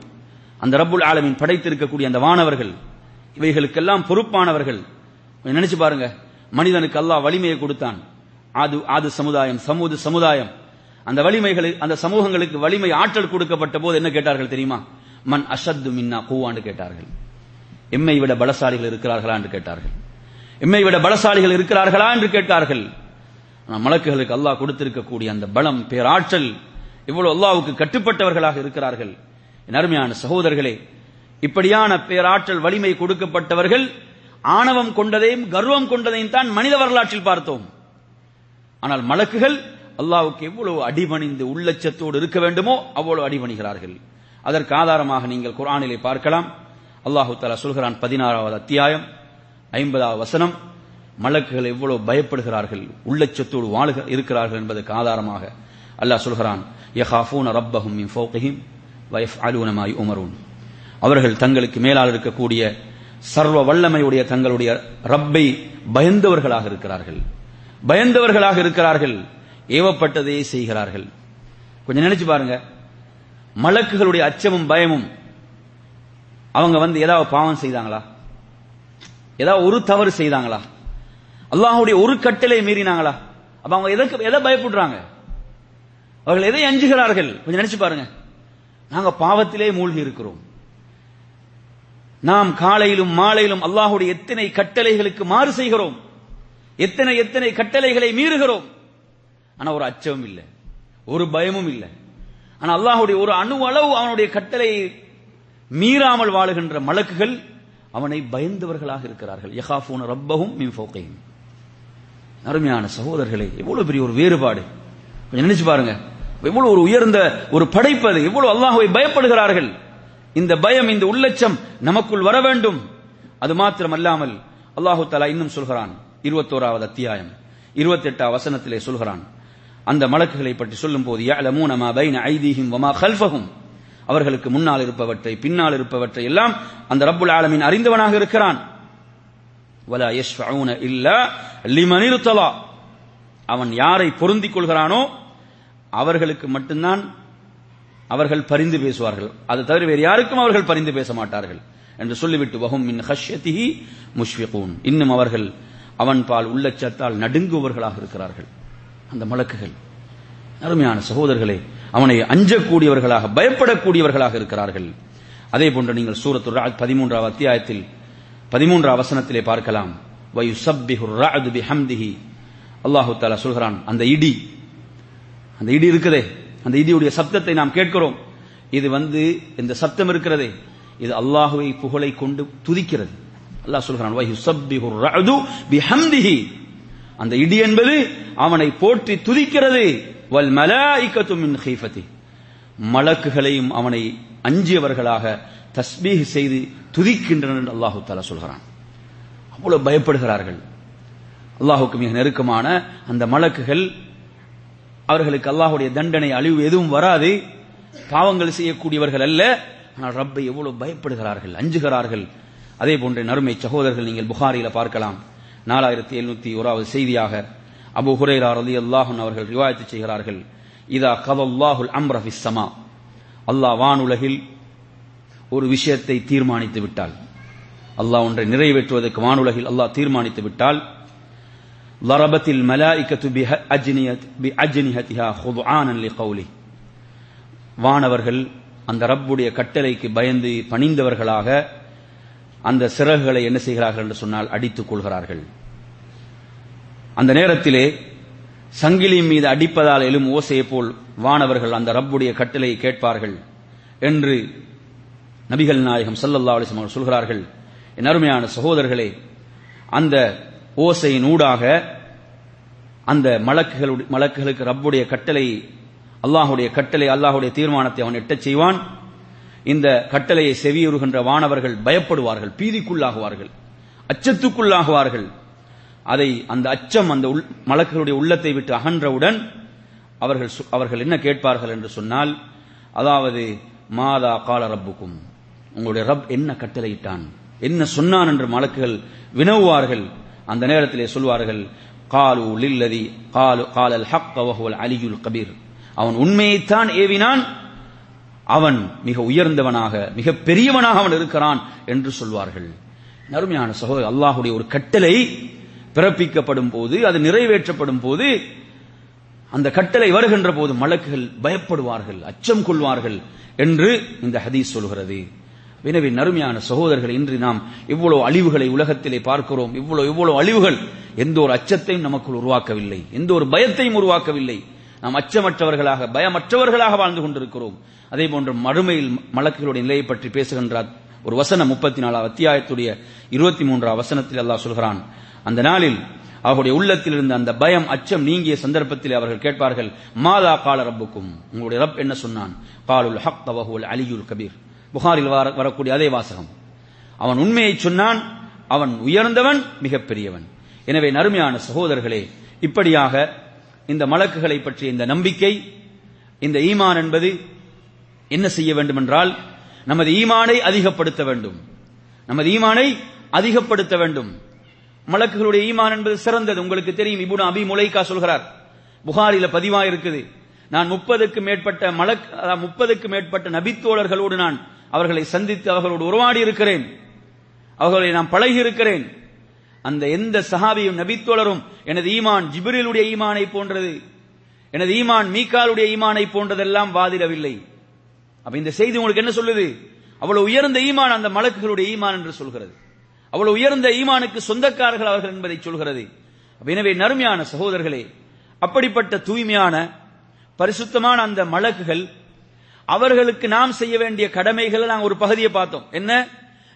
அந்த ரப்புல் ஆலமின் படைத்திருக்கக்கூடிய அந்த வானவர்கள் இவைகளுக்கெல்லாம் பொறுப்பானவர்கள். நினைச்சு பாருங்க மனிதனுக்கு அல்லாஹ் வலிமையை கொடுத்தான். ஆது ஆது சமுதாயம் சமூது சமுதாயம். அந்த வலிமைகளை அந்த சமூகங்களுக்கு வலிமை ஆற்றல் கொடுக்கப்பட்ட போது என்ன கேட்டார்கள் தெரியுமா? மன் அஷத்து மின்னா கூவான்னு கேட்டார்கள். எம்மை விட பலசாலிகள் இருக்கிறார்களா? என்று கேட்டார்கள். எம்மை விட பலசாலிகள் இருக்கிறார்களா? என்று கேட்டார்கள். மலக்குகளுக்கு அல்லாஹ் கொடுத்திருக்கக்கூடிய அந்த பலம் பேராற்றல் இவ்வளவு அல்லாவுக்கு கட்டுப்பட்டவர்களாக இருக்கிறார்கள். அருமையான சகோதரர்களே இப்படியான பேராற்றல் வலிமை கொடுக்கப்பட்டவர்கள் ஆணவம் கொண்டதையும் கர்வம் கொண்டதையும் தான் மனித வரலாற்றில் பார்த்தோம். ஆனால் மலக்குகள் அல்லாவுக்கு எவ்வளவு அடிபணிந்து உள்ளச்சத்தோடு இருக்க வேண்டுமோ அவ்வளவு அடிபணிகிறார்கள். அதற்கு ஆதாரமாக நீங்கள் குரானிலே பார்க்கலாம். அல்லாஹு தலா சொல்கிறான் பதினாறாவது அத்தியாயம் ஐம்பதாவது வசனம். மலக்குகள் எவ்வளவு பயப்படுகிறார்கள் உள்ளச்சத்தோடு வாழுக இருக்கிறார்கள் என்பதற்கு ஆதாரமாக அல்லாஹ் சொல்கிறான் யஹாஃபூன ரப்பஹும் மின் ஃபோகஹிம் வயஃப்அலூன மா உமரூன் அவர்கள் தங்களுக்கு மேலால் இருக்கக்கூடிய சர்வ வல்லமையுடைய தங்களுடைய ரப்பை பயந்தவர்களாக இருக்கிறார்கள். பயந்தவர்களாக இருக்கிறார்கள். ஏவப்பட்டதையே செய்கிறார்கள். கொஞ்சம் நினைச்சு பாருங்க. மலக்குகளுடைய அச்சமும் பயமும் அவங்க வந்து ஏதாவது பாவம் செய்தாங்களா? ஏதாவது ஒரு தவறு செய்தாங்களா? அல்லாஹுடைய ஒரு கட்டளை மீறினாங்களா? அப்ப அவங்க எதற்கு எதை பயப்படுறாங்க? அவர்கள் எதை அஞ்சுகிறார்கள் கொஞ்சம் நினைச்சு பாருங்க. நாங்க பாவத்திலே மூழ்கி இருக்கிறோம். நாம் காலையிலும் மாலையிலும் அல்லாஹுடைய எத்தனை கட்டளைகளுக்கு மாறு செய்கிறோம்? எத்தனை எத்தனை கட்டளைகளை மீறுகிறோம்? ஆனா ஒரு அச்சமும் இல்லை. ஒரு பயமும் இல்லை. ஆனா அல்லாஹுடைய ஒரு அணு அளவு அவனுடைய கட்டளையை மீறாமல் வாழுகின்ற மலக்குகள் அவனை பயந்தவர்களாக இருக்கிறார்கள். யகாஃபூன ரப்பகும் மின் ஃபௌகையும் அருமையான சகோதரர்களே எவ்வளவு பெரிய ஒரு வேறுபாடு. கொஞ்சம் நினைச்சு பாருங்க. எவ்வளவு ஒரு உயர்ந்த ஒரு படைப்பு அது. எவ்வளவு அல்லாஹுவை பயப்படுகிறார்கள். இந்த பயம் இந்த உள்ளச்சம் நமக்குள் வர வேண்டும். அது மாத்திரம் அல்லாமல் அல்லாஹு தலா இன்னும் சொல்கிறான். இருபத்தோராவது அத்தியாயம். இருபத்தி எட்டாம் வசனத்திலே சொல்கிறான். அந்த மலக்குகளை பற்றி சொல்லும் போது யஅலமூன பைன ஐதீஹிம் வமா கல்ஃபஹும். அவர்களுக்கு முன்னால் இருப்பவற்றை பின்னால் இருப்பவற்றை எல்லாம் அந்த ரப்புல் ஆலமின் அறிந்தவனாக இருக்கிறான். வலா யஷ்ஃபஊன இல்லா லிமன் இர்தலா அவன் யாரை பொருந்திக் கொள்கிறானோ அவர்களுக்கு மட்டும்தான் அவர்கள் பரிந்து பேசுவார்கள். அது தவிர வேறு யாருக்கும் அவர்கள் பரிந்து பேச மாட்டார்கள் என்று சொல்லிவிட்டு வகும் மின் ஹஷ்யதிஹி முஷ்ஃபிகூன். இன்னும் அவர்கள் அவன் பால் உள்ளச்சத்தால் நடுங்குவவர்களாக இருக்கிறார்கள். அந்த மலக்குகள் அருமையான சகோதரர்களே அவனை அஞ்சக்கூடியவர்களாக பயப்படக்கூடியவர்களாக இருக்கிறார்கள். அதே போன்று நீங்கள் சூரத்து பதிமூன்றாவது அத்தியாயத்தில் பதிமூன்றாம் வசனத்திலே பார்க்கலாம். அல்லாஹு தாலா சொல்கிறான் அந்த இடி அந்த இடி இருக்குதே அந்த இடியுடைய சப்தத்தை நாம் கேட்கிறோம். இது வந்து இந்த சப்தம் இருக்கிறதே இது அல்லாஹுவை புகழை கொண்டு துதிக்கிறது. அல்லாஹ் சொல்கிறான் அந்த இடி என்பது அவனை போற்றி துதிக்கிறது. வல் மலாய்க்கத்தும் மலக்குகளையும் அவனை அஞ்சியவர்களாக தஸ்பீஹ் செய்து துதிக்கின்றனர் என்று அல்லாஹு தாலா சொல்கிறான். அவ்வளவு பயப்படுகிறார்கள். அல்லாஹுக்கு மிக நெருக்கமான அந்த மலக்குகள் அவர்களுக்கு அல்லாஹுடைய தண்டனை அழிவு எதுவும் வராது. பாவங்கள் செய்யக்கூடியவர்கள் அல்ல. ஆனால் ரப்பை எவ்வளவு பயப்படுகிறார்கள் அஞ்சுகிறார்கள். அதே போன்ற நறுமை சகோதரர்கள் நீங்கள் புகாரியில பார்க்கலாம். நாலாயிரத்தி எழுநூத்தி ஓராவது செய்தியாக அபு ஹுரேரா அலி அல்லாஹன் அவர்கள் ரிவாயத்து செய்கிறார்கள். இதா கதல்லாஹுல் அம்ரஃபி சமா. அல்லாஹ் வானுலகில் ஒரு விஷயத்தை தீர்மானித்து விட்டால் அல்லாஹ் ஒன்றை நிறைவேற்றுவதற்கு வானுலகில் அல்லாஹ் தீர்மானித்து விட்டால் லரபத்தில் மலாய்க்கத்து பி அஜ்னிஹத்திஹா ஹுதுஆனன் லிகௌலி வானவர்கள் அந்த ரப்புடைய கட்டளைக்கு பயந்து பணிந்தவர்களாக அந்த சிறகுகளை என்ன செய்கிறார்கள் என்று சொன்னால் அடித்துக் கொள்கிறார்கள். அந்த நேரத்திலே சங்கிலி மீது அடிப்பதால் எழும் ஓசையை போல் வானவர்கள் அந்த ரப்புடைய கட்டளையை கேட்பார்கள் என்று நபிகள் நாயகம் சல்லல்லா அலிஸ்லாம் அவர்கள் சொல்கிறார்கள் என் அருமையான சகோதரர்களே அந்த ஓசையின் ஊடாக அந்த மலக்குகள் மலக்குகளுக்கு ரப்புடைய கட்டளை அல்லாஹுடைய கட்டளை அல்லாஹுடைய தீர்மானத்தை அவன் எட்டச் செய்வான். இந்த கட்டளையை செவியுறுகின்ற வானவர்கள் பயப்படுவார்கள் பீதிக்குள்ளாகுவார்கள் அச்சத்துக்குள்ளாகுவார்கள். அதை அந்த அச்சம் அந்த மலக்குகளுடைய உள்ளத்தை விட்டு அகன்றவுடன் அவர்கள் அவர்கள் என்ன கேட்பார்கள் என்று சொன்னால் அதாவது மாதா கால ரப்புக்கும் உங்களுடைய ரப் என்ன கட்டளையிட்டான்? என்ன சொன்னான் என்று மலக்குகள் வினவுவார்கள். அந்த நேரத்திலே சொல்வார்கள் காலு லில்லதி காலு காலல் ஹக் வஹுவல் அலியுல் கபீர். அவன் உண்மையைத்தான் ஏவினான். அவன் மிக உயர்ந்தவனாக மிக பெரியவனாக அவன் இருக்கிறான் என்று சொல்வார்கள். நறுமையான சகோதரர் அல்லாஹுடைய ஒரு கட்டளை பிறப்பிக்கப்படும் போது அது நிறைவேற்றப்படும் போது அந்த கட்டளை வருகின்ற போது மலக்குகள் பயப்படுவார்கள் அச்சம் கொள்வார்கள் என்று இந்த ஹதீஸ் சொல்கிறது. எனவே நறுமையான சகோதரர்கள் இன்று நாம் இவ்வளவு அழிவுகளை உலகத்திலே பார்க்கிறோம். இவ்வளவு இவ்வளவு அழிவுகள் எந்த ஒரு அச்சத்தையும் நமக்குள் உருவாக்கவில்லை. எந்த ஒரு பயத்தையும் உருவாக்கவில்லை. நாம் அச்சமற்றவர்களாக பயமற்றவர்களாக வாழ்ந்து கொண்டிருக்கிறோம். அதே போன்று மறுமையில் மலக்குகளுடைய நிலையை பற்றி பேசுகின்றார் ஒரு வசனம் முப்பத்தி நாலாம் அத்தியாயத்துடைய இருபத்தி மூன்றாம் வசனத்தில் அல்லாஹ் சொல்கிறான். அந்த நாளில் அவருடைய உள்ளத்தில் இருந்த அந்த பயம் அச்சம் நீங்கிய சந்தர்ப்பத்தில் அவர்கள் கேட்பார்கள் மாதா கால ரப்புக்கும்? உங்களுடைய ரப் என்ன சொன்னான்? காலுல் ஹக் தவஹுல் அலியுல் கபீர். புகாரில் வரக்கூடிய அதே வாசகம். அவன் உண்மையை சொன்னான் அவன் உயர்ந்தவன் மிகப்பெரியவன். எனவே நறுமையான சகோதரர்களே இப்படியாக இந்த மலக்குகளை பற்றிய இந்த நம்பிக்கை இந்த ஈமான் என்பது என்ன செய்ய வேண்டும் என்றால் நமது ஈமானை அதிகப்படுத்த வேண்டும். நமது ஈமானை அதிகப்படுத்த வேண்டும். மலக்குகளுடைய ஈமான் என்பது சிறந்தது. உங்களுக்கு தெரியும் இபுன் அபி முலைக்கா சொல்கிறார். புகாரில பதிவா இருக்குது நான் முப்பதுக்கு மேற்பட்ட மலக் முப்பதுக்கு மேற்பட்ட நபித்தோழர்களோடு நான் அவர்களை சந்தித்து அவர்களோடு உருவாடி இருக்கிறேன். அவர்களை நான் பழகி இருக்கிறேன். அந்த எந்த சஹாபியும் நபித்தோழரும் எனது ஈமான் ஜிபிரிலுடைய ஈமானை போன்றது. எனது ஈமான் மீக்காலுடைய ஈமானை போன்றதெல்லாம் வாதிடவில்லை. அப்ப இந்த செய்தி உங்களுக்கு என்ன சொல்லுது? அவ்வளவு உயர்ந்த ஈமான் அந்த மலக்குகளுடைய ஈமான் என்று சொல்கிறது. அவ்வளவு உயர்ந்த ஈமானுக்கு சொந்தக்காரர்கள் அவர்கள் என்பதை சொல்கிறது. எனவே நறுமையான சகோதரர்களே அப்படிப்பட்ட தூய்மையான பரிசுத்தமான அந்த மலக்குகள் அவர்களுக்கு நாம் செய்ய வேண்டிய கடமைகளை நாங்கள் ஒரு பகுதியை பார்த்தோம். என்ன?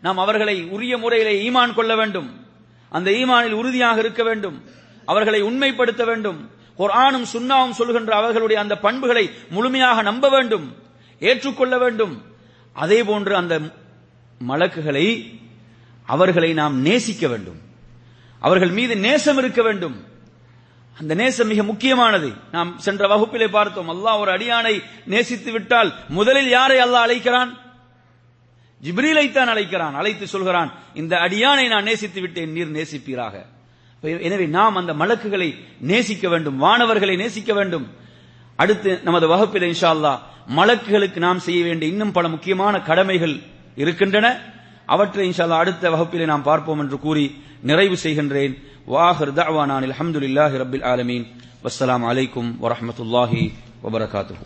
நாம் அவர்களை உரிய முறையிலே ஈமான் கொள்ள வேண்டும். அந்த ஈமானில் உறுதியாக இருக்க வேண்டும். அவர்களை உண்மைப்படுத்த வேண்டும். குர்ஆனும் சுன்னாவும் சொல்கின்ற அவர்களுடைய அந்த பண்புகளை முழுமையாக நம்ப வேண்டும். ஏற்றுக்கொள்ள வேண்டும். அதே போன்று அந்த மலக்குகளை அவர்களை நாம் நேசிக்க வேண்டும். அவர்கள் மீது நேசம் இருக்க வேண்டும். அந்த நேசம் மிக முக்கியமானது. நாம் சென்ற வகுப்பிலே பார்த்தோம் அல்லாஹ் ஒரு அடியானை நேசித்து விட்டால் முதலில் யாரை அல்லாஹ் அழைக்கிறான்? ஜிப்ரீலைத்தான் அழைக்கிறான் அழைத்து சொல்கிறான் இந்த அடியானை நான் நேசித்து விட்டேன் நீர் நேசிப்பீராக. எனவே நாம் அந்த மலக்குகளை நேசிக்க வேண்டும் வானவர்களை நேசிக்க வேண்டும். அடுத்து நமது வகுப்பில் இன்ஷா அல்லா மலக்குகளுக்கு நாம் செய்ய வேண்டிய இன்னும் பல முக்கியமான கடமைகள் இருக்கின்றன. அவற்றை இன்ஷா அல்லா அடுத்த வகுப்பிலே நாம் பார்ப்போம் என்று கூறி நிறைவு செய்கின்றேன். வாஹர் தவானான் அலமதுல்லாஹி ரபில் ஆலமீன் வஸ்ஸலாம் அலைக்கும் வரஹமத்துல்லாஹி வபரகாத்துஹூ